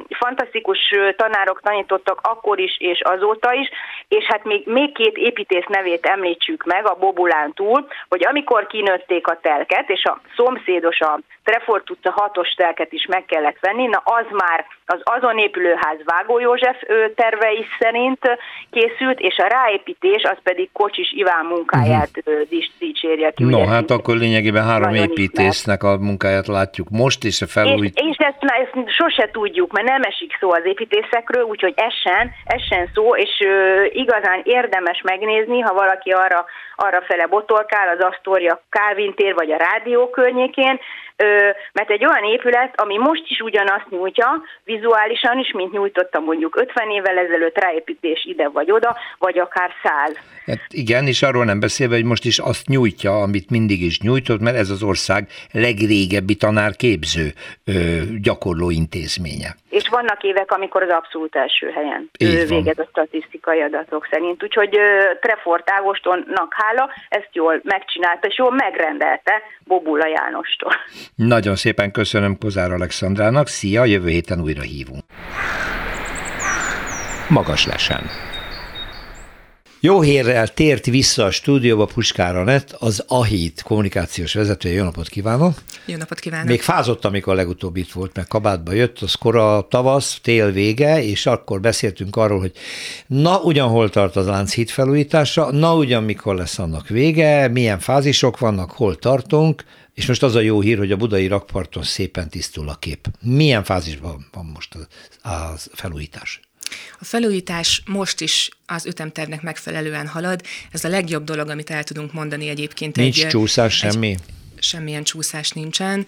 F: fantasztikus tanárok tanítottak akkor is, és azóta is, és hát még, még két építész nevét említsük meg a Bobulán túl, hogy amikor kinőtt vették a telket, és a szomszédos, a Trefort utca hatos telket is meg kellett venni, na az már az azon épülőház Vágó József tervei szerint készült, és a ráépítés az pedig Kocsis Iván munkáját uh-huh. dicsérje ki.
A: No, hát akkor lényegében három építésznek a munkáját látjuk most, és a felújít...
F: És, és ezt, ezt sose tudjuk, mert nem esik szó az építészekről, úgyhogy essen, essen szó, és ö, igazán érdemes megnézni, ha valaki arra, arra fele botolkál, az Astoria Kávin tér, vagy a rádió környékén, mert egy olyan épület, ami most is ugyanazt nyújtja, vizuálisan is, mint nyújtotta mondjuk 50 évvel ezelőtt ráépítés ide vagy oda, vagy akár száz.
A: Hát igen, és arról nem beszélve, hogy most is azt nyújtja, amit mindig is nyújtott, mert ez az ország legrégebbi tanárképző ö, gyakorló intézménye.
F: És vannak évek, amikor az abszolút első helyen Így végez a statisztikai adatok szerint. Úgyhogy Trefort Ágostonnak hála, ezt jól megcsinálta, és jól megrendelte Bobula Jánostól.
A: Nagyon szépen köszönöm Kozár Alexandrának, szia, jövő héten újra hívunk. Magas lesen. Jó hírrel tért vissza a stúdióba Puskára Net, az AHIT kommunikációs vezetője. Jó napot kívánok!
G: Jó napot kívánok!
A: Még fázott, amikor legutóbb itt volt, meg kabátba jött, az kora tavasz, tél vége, és akkor beszéltünk arról, hogy na, ugyan hol tart az Lánchíd felújítása, na, ugyan mikor lesz annak vége, milyen fázisok vannak, hol tartunk, és most az a jó hír, hogy a budai rakparton szépen tisztul a kép. Milyen fázisban van most a, a felújítás?
G: A felújítás most is az ütemtervnek megfelelően halad. Ez a legjobb dolog, amit el tudunk mondani egyébként.
A: Nincs egy, csúszás, egy, semmi?
G: Semmilyen csúszás nincsen,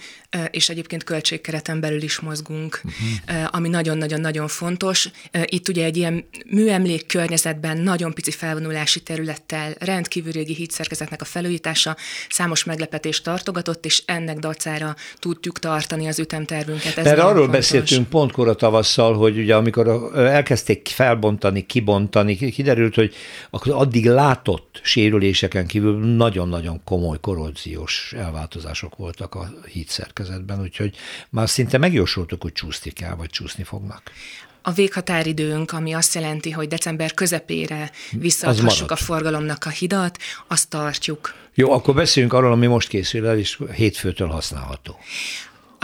G: és egyébként költségkereten belül is mozgunk, uh-huh. ami nagyon-nagyon-nagyon fontos. Itt ugye egy ilyen műemlék környezetben nagyon pici felvonulási területtel rendkívül régi hídszerkezetnek a felújítása számos meglepetést tartogatott, és ennek dacára tudjuk tartani az ütemtervünket.
A: Ez Mert arról fontos. beszéltünk pont kora tavasszal, hogy ugye amikor elkezdték felbontani, kibontani, kiderült, hogy addig látott sérüléseken kívül nagyon-nagyon komoly korróziós elváltozás változások voltak a híd szerkezetben, úgyhogy már szinte megjósoltuk, hogy csúszni kell, vagy csúszni fognak.
G: A véghatáridőnk, ami azt jelenti, hogy december közepére visszaadhassuk a forgalomnak a hidat, azt tartjuk.
A: Jó, akkor beszéljünk arról, ami most készül el, és hétfőtől használható.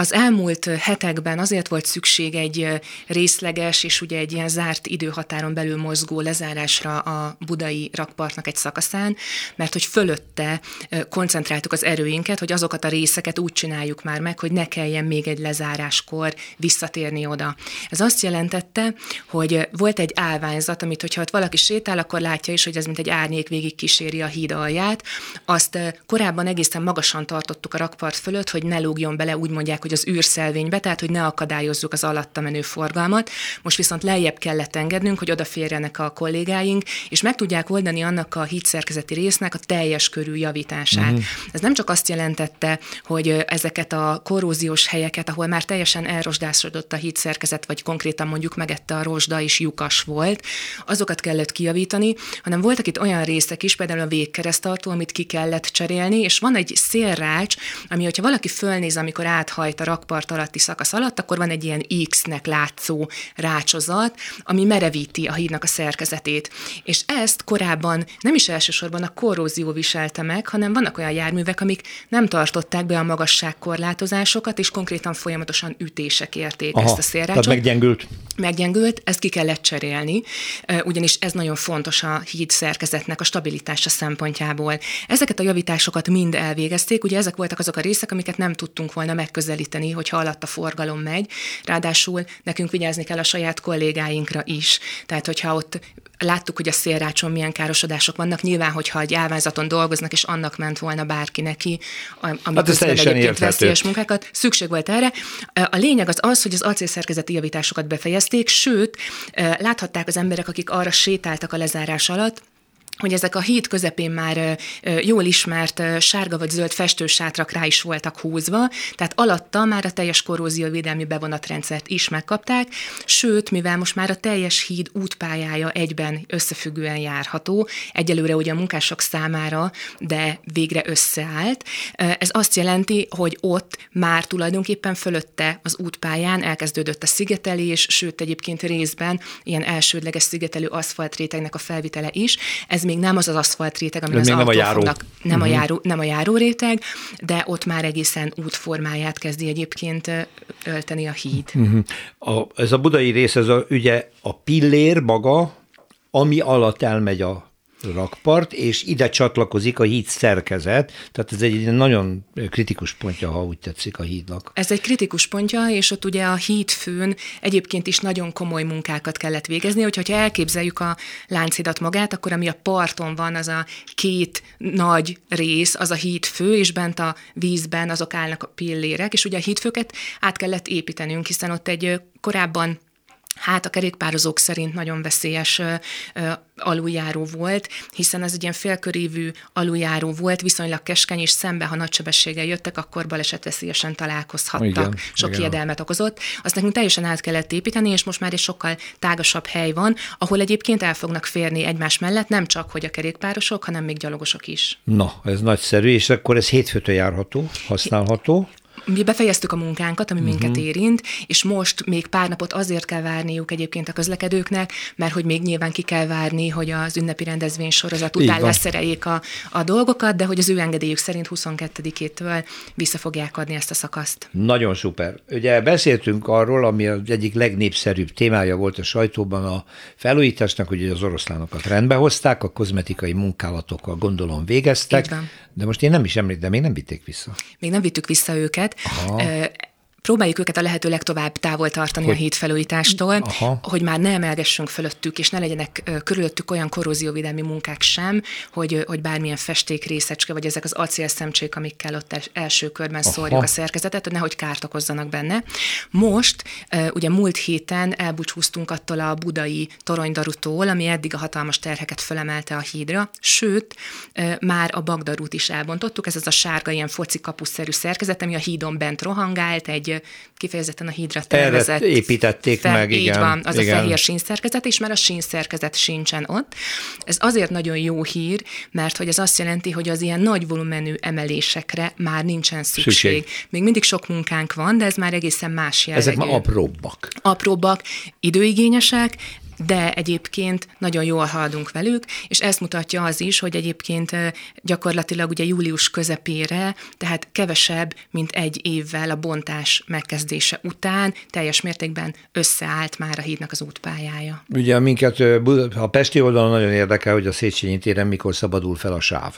G: Az elmúlt hetekben azért volt szükség egy részleges és ugye egy ilyen zárt időhatáron belül mozgó lezárásra a budai rakpartnak egy szakaszán, mert hogy fölötte koncentráltuk az erőinket, hogy azokat a részeket úgy csináljuk már meg, hogy ne kelljen még egy lezáráskor visszatérni oda. Ez azt jelentette, hogy volt egy állványzat, amit hogyha ott valaki sétál, akkor látja is, hogy ez mint egy árnyék végig kíséri a híd alját. Azt korábban egészen magasan tartottuk a rakpart fölött, hogy ne lógjon bele, úgy mondják, hogy hogy az űrszelvénybe, tehát hogy ne akadályozzuk az alatta menő forgalmat. Most viszont lejjebb kellett engednünk, hogy odaférjenek a kollégáink, és meg tudják oldani annak a hídszerkezeti résznek a teljes körű javítását. Uh-huh. Ez nem csak azt jelentette, hogy ezeket a korróziós helyeket, ahol már teljesen elrosdásodott a hídszerkezet, vagy konkrétan mondjuk megette a rozsda és lyukas volt, azokat kellett kijavítani, hanem voltak itt olyan részek is, például a végkeresztartó, amit ki kellett cserélni, és van egy szélrács, ami, hogyha valaki fölnéz, amikor áthajt a rakpart alatti szakasz alatt, akkor van egy ilyen X-nek látszó rácsozat, ami merevíti a hídnak a szerkezetét. És ezt korábban nem is elsősorban a korrózió viselte meg, hanem vannak olyan járművek, amik nem tartották be a magasságkorlátozásokat, és konkrétan folyamatosan ütések érték Aha, ezt a szélrácsot.
A: Tehát meggyengült?
G: Meggyengült, ezt ki kellett cserélni, ugyanis ez nagyon fontos a híd szerkezetnek a stabilitása szempontjából. Ezeket a javításokat mind elvégezték, ugye ezek voltak azok a részek, amiket nem tudtunk volna megközelíteni segíteni, hogyha alatt a forgalom megy. Ráadásul nekünk vigyázni kell a saját kollégáinkra is. Tehát, hogyha ott láttuk, hogy a szélrácson milyen károsodások vannak, nyilván, hogyha egy elvázaton dolgoznak, és annak ment volna bárki neki, amit hát egyébként veszélyes munkákat, szükség volt erre. A lényeg az az, hogy az acélszerkezeti javításokat befejezték, sőt, láthatták az emberek, akik arra sétáltak a lezárás alatt, hogy ezek a híd közepén már jól ismert sárga vagy zöld festősátrak rá is voltak húzva, tehát alatta már a teljes korrózióvédelmi bevonatrendszert is megkapták, sőt, mivel most már a teljes híd útpályája egyben összefüggően járható, egyelőre ugye a munkások számára, de végre összeállt, ez azt jelenti, hogy ott már tulajdonképpen fölötte az útpályán elkezdődött a szigetelés, sőt egyébként részben ilyen elsődleges szigetelő aszfaltrétegnek a felvitele is, ez még nem az az aszfalt réteg, ami az nem a járó. Fognak, nem, uh-huh. a járó, nem a járó réteg, de ott már egészen útformáját kezdi egyébként ölteni a híd.
A: Uh-huh. A, ez a budai rész, ez a, ugye a pillér maga, ami alatt elmegy a rakpart, és ide csatlakozik a híd szerkezet, tehát ez egy nagyon kritikus pontja, ha úgy tetszik a hídnak.
G: Ez egy kritikus pontja, és ott ugye a hídfőn egyébként is nagyon komoly munkákat kellett végezni, hogyha elképzeljük a láncidat magát, akkor ami a parton van, az a két nagy rész, az a hídfő, és bent a vízben azok állnak a pillérek, és ugye a hídfőket át kellett építenünk, hiszen ott egy korábban hát a kerékpározók szerint nagyon veszélyes ö, ö, aluljáró volt, hiszen ez egy ilyen félkörívű aluljáró volt, viszonylag keskeny, és szembe, ha nagy sebességgel jöttek, akkor balesetveszélyesen találkozhattak. Igen, Sok igen. iedelmet okozott. Azt nekünk teljesen át kellett építeni, és most már egy sokkal tágasabb hely van, ahol egyébként el fognak férni egymás mellett, nem csak, hogy a kerékpárosok, hanem még gyalogosok is.
A: Na, ez nagyszerű, és akkor ez hétfőtől járható, használható
G: mi befejeztük a munkánkat, ami uh-huh. minket mhm. érint, és most még pár napot azért kell várniuk egyébként a közlekedőknek, mert hogy még nyilván ki kell várni, hogy az ünnepi rendezvény sorozat után leszereljék a, a dolgokat, de hogy az ő engedélyük szerint 22-től vissza fogják adni ezt a szakaszt.
A: Nagyon szuper. Ugye beszéltünk arról, ami az egyik legnépszerűbb témája volt a sajtóban a felújításnak, hogy az oroszlánokat rendbe hozták, a kozmetikai munkálatokkal gondolom végeztek, de most én nem is de még nem vitték vissza.
G: Még nem vittük vissza őket. Aha próbáljuk őket a lehető legtovább távol tartani hogy, a hídfelújítástól, aha. hogy már ne emelgessünk fölöttük, és ne legyenek körülöttük olyan korrózióvédelmi munkák sem, hogy, hogy bármilyen festék részecske, vagy ezek az acélszemcsék, amikkel ott első körben aha. szórjuk a szerkezetet, hogy nehogy kárt okozzanak benne. Most, ugye múlt héten elbúcsúztunk attól a budai toronydarutól, ami eddig a hatalmas terheket fölemelte a hídra, sőt, már a Bagdarút is elbontottuk, ez az a sárga ilyen foci kapuszerű szerkezet, ami a hídon bent rohangált, egy kifejezetten a hídra tervezett.
A: Erre építették fel, meg,
G: így
A: igen.
G: van, az igen. a fehér sínszerkezet, és már a sínszerkezet sincsen ott. Ez azért nagyon jó hír, mert hogy ez azt jelenti, hogy az ilyen nagy volumenű emelésekre már nincsen szükség. szükség. Még mindig sok munkánk van, de ez már egészen más jellegű.
A: Ezek már apróbbak.
G: Apróbbak, időigényesek, de egyébként nagyon jól haladunk velük, és ezt mutatja az is, hogy egyébként gyakorlatilag ugye július közepére, tehát kevesebb, mint egy évvel a bontás megkezdése után teljes mértékben összeállt már a hídnak az útpályája.
A: Ugye minket a Pesti oldalon nagyon érdekel, hogy a Széchenyi téren mikor szabadul fel a sáv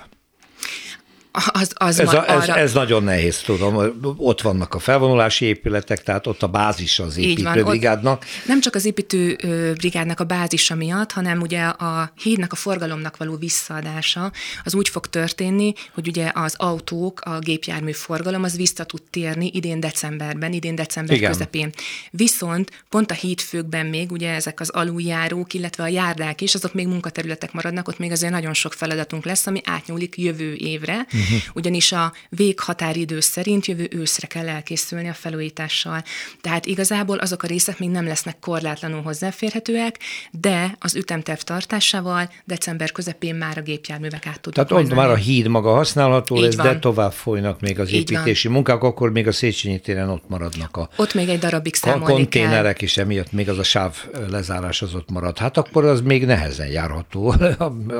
G: az, az
A: ez, a, ez, arra... ez nagyon nehéz, tudom. Ott vannak a felvonulási épületek, tehát ott a bázis az építőbrigádnak.
G: Nem csak az építőbrigádnak a bázisa miatt, hanem ugye a hídnak, a forgalomnak való visszaadása az úgy fog történni, hogy ugye az autók, a gépjármű forgalom az vissza tud térni idén decemberben, idén december Igen. közepén. Viszont pont a hídfőkben még ugye ezek az aluljárók, illetve a járdák is, azok még munkaterületek maradnak, ott még azért nagyon sok feladatunk lesz, ami átnyúlik jövő évre. Mm uh-huh. ugyanis a véghatáridő szerint jövő őszre kell elkészülni a felújítással. Tehát igazából azok a részek még nem lesznek korlátlanul hozzáférhetőek, de az ütemterv tartásával december közepén már a gépjárművek át tudnak
A: Tehát ott már a híd maga használható lesz, de tovább folynak még az építési munkák, akkor még a Széchenyi téren ott maradnak a
G: Ott még egy darabig számolni
A: A konténerek kell. is emiatt még az a sáv lezárás az ott marad. Hát akkor az még nehezen járható [laughs]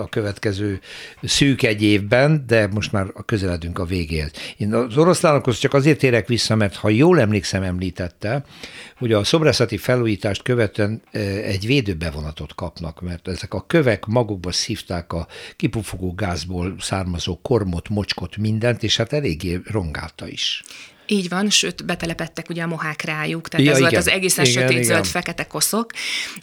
A: a következő szűk egy évben, de most már közeledünk a végéhez. Én az oroszlánokhoz csak azért érek vissza, mert ha jól emlékszem, említette, hogy a szobrászati felújítást követően e, egy védőbevonatot kapnak, mert ezek a kövek magukba szívták a kipufogó gázból származó kormot, mocskot, mindent, és hát eléggé rongálta is.
G: Így van, sőt, betelepettek ugye a mohák rájuk, tehát ja, ez igen. volt az egészen sötét-zöld, fekete koszok.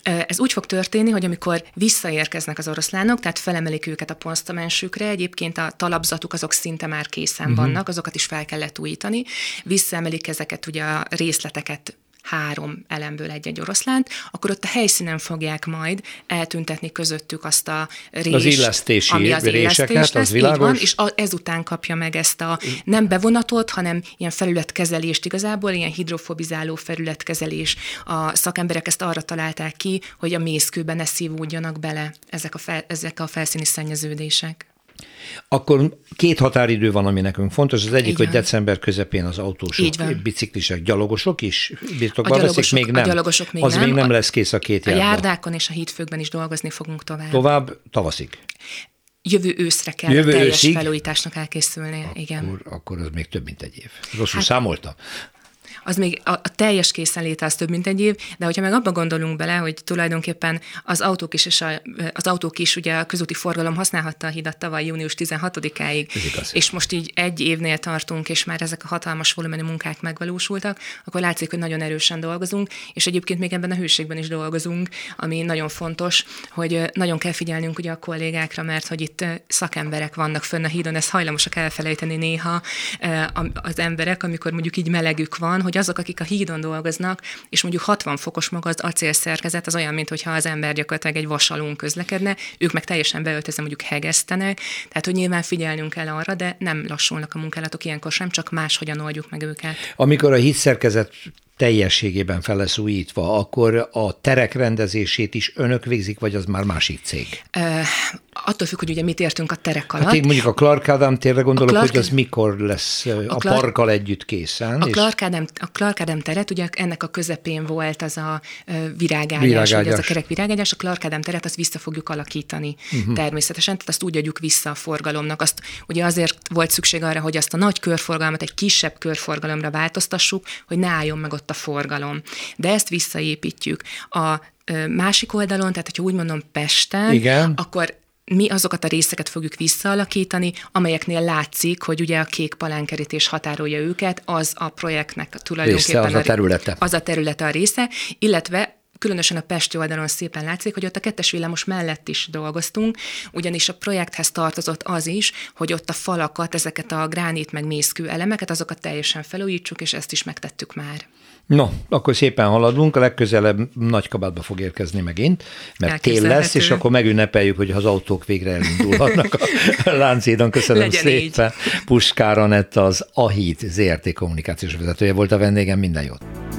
G: Ez úgy fog történni, hogy amikor visszaérkeznek az oroszlánok, tehát felemelik őket a posztamensükre, egyébként a talapzatuk azok szinte már készen uh-huh. vannak, azokat is fel kellett újítani, visszaemelik ezeket ugye a részleteket három elemből egy-egy oroszlánt, akkor ott a helyszínen fogják majd eltüntetni közöttük azt a részt,
A: az illesztési ami az réseket, lesz, az világos. Van,
G: és a, ezután kapja meg ezt a nem bevonatot, hanem ilyen felületkezelést igazából, ilyen hidrofobizáló felületkezelés. A szakemberek ezt arra találták ki, hogy a mészkőben ne szívódjanak bele ezek a, fel, ezek a felszíni szennyeződések.
A: Akkor két határidő van, ami nekünk fontos. Az egyik, hogy december közepén az autósok, biciklisek, gyalogosok is birtokba veszik, még nem.
G: A gyalogosok még
A: az
G: nem.
A: még nem lesz kész a két
G: járda. A járdákon és a hídfőkben is dolgozni fogunk tovább.
A: Tovább tavaszig.
G: jövő őszre kell jövő teljes őszig? felújításnak elkészülnie.
A: Akkor,
G: igen.
A: akkor az még több, mint egy év. Rosszul hát, számoltam
G: az még a, a teljes készenléte az több, mint egy év, de hogyha meg abba gondolunk bele, hogy tulajdonképpen az autók is, és a, az autók is ugye a közúti forgalom használhatta a hidat tavaly június 16-áig, és most így egy évnél tartunk, és már ezek a hatalmas volumenű munkák megvalósultak, akkor látszik, hogy nagyon erősen dolgozunk, és egyébként még ebben a hőségben is dolgozunk, ami nagyon fontos, hogy nagyon kell figyelnünk ugye a kollégákra, mert hogy itt szakemberek vannak fönn a hídon, ezt hajlamosak elfelejteni néha az emberek, amikor mondjuk így melegük van, hogy azok, akik a hídon dolgoznak, és mondjuk 60 fokos maga az acélszerkezet, az olyan, mintha az ember gyakorlatilag egy vasalón közlekedne, ők meg teljesen beöltözve mondjuk hegesztenek, tehát hogy nyilván figyelnünk kell arra, de nem lassulnak a munkálatok ilyenkor sem, csak máshogyan oldjuk meg őket.
A: Amikor a hídszerkezet teljességében fel lesz újítva, akkor a terek rendezését is önök végzik, vagy az már másik cég?
G: Uh, attól függ, hogy ugye mit értünk a terek alatt. Hát
A: én mondjuk a Clark Ádám térre gondolok, Clark... hogy az mikor lesz a, a Clark... parkkal együtt készen.
G: A, és... Clark Ádám, a Clark Ádám teret, ugye ennek a közepén volt az a virágágyás, virágágyás. Ugye az a kerek virágágyás, a Clark Ádám teret azt vissza fogjuk alakítani uh-huh. természetesen, tehát azt úgy adjuk vissza a forgalomnak. Azt ugye azért volt szükség arra, hogy azt a nagy körforgalmat egy kisebb körforgalomra változtassuk, hogy ne álljon meg ott a forgalom. De ezt visszaépítjük. A másik oldalon, tehát hogyha úgy mondom Pesten, Igen. akkor mi azokat a részeket fogjuk visszaalakítani, amelyeknél látszik, hogy ugye a kék palánkerítés határolja őket, az a projektnek tulajdonképpen
A: része, az a területe.
G: Az a területe a része, illetve különösen a Pesti oldalon szépen látszik, hogy ott a kettes villamos mellett is dolgoztunk, ugyanis a projekthez tartozott az is, hogy ott a falakat, ezeket a gránit meg mészkő elemeket, azokat teljesen felújítsuk, és ezt is megtettük már.
A: No, akkor szépen haladunk, a legközelebb nagy kabátba fog érkezni megint, mert tél lesz, és akkor megünnepeljük, hogy az autók végre elindulhatnak a [laughs] Lánchídon. Köszönöm Legyen szépen. Így. Puskár Anett, az AHIT ZRT kommunikációs vezetője volt a vendégem, minden jót.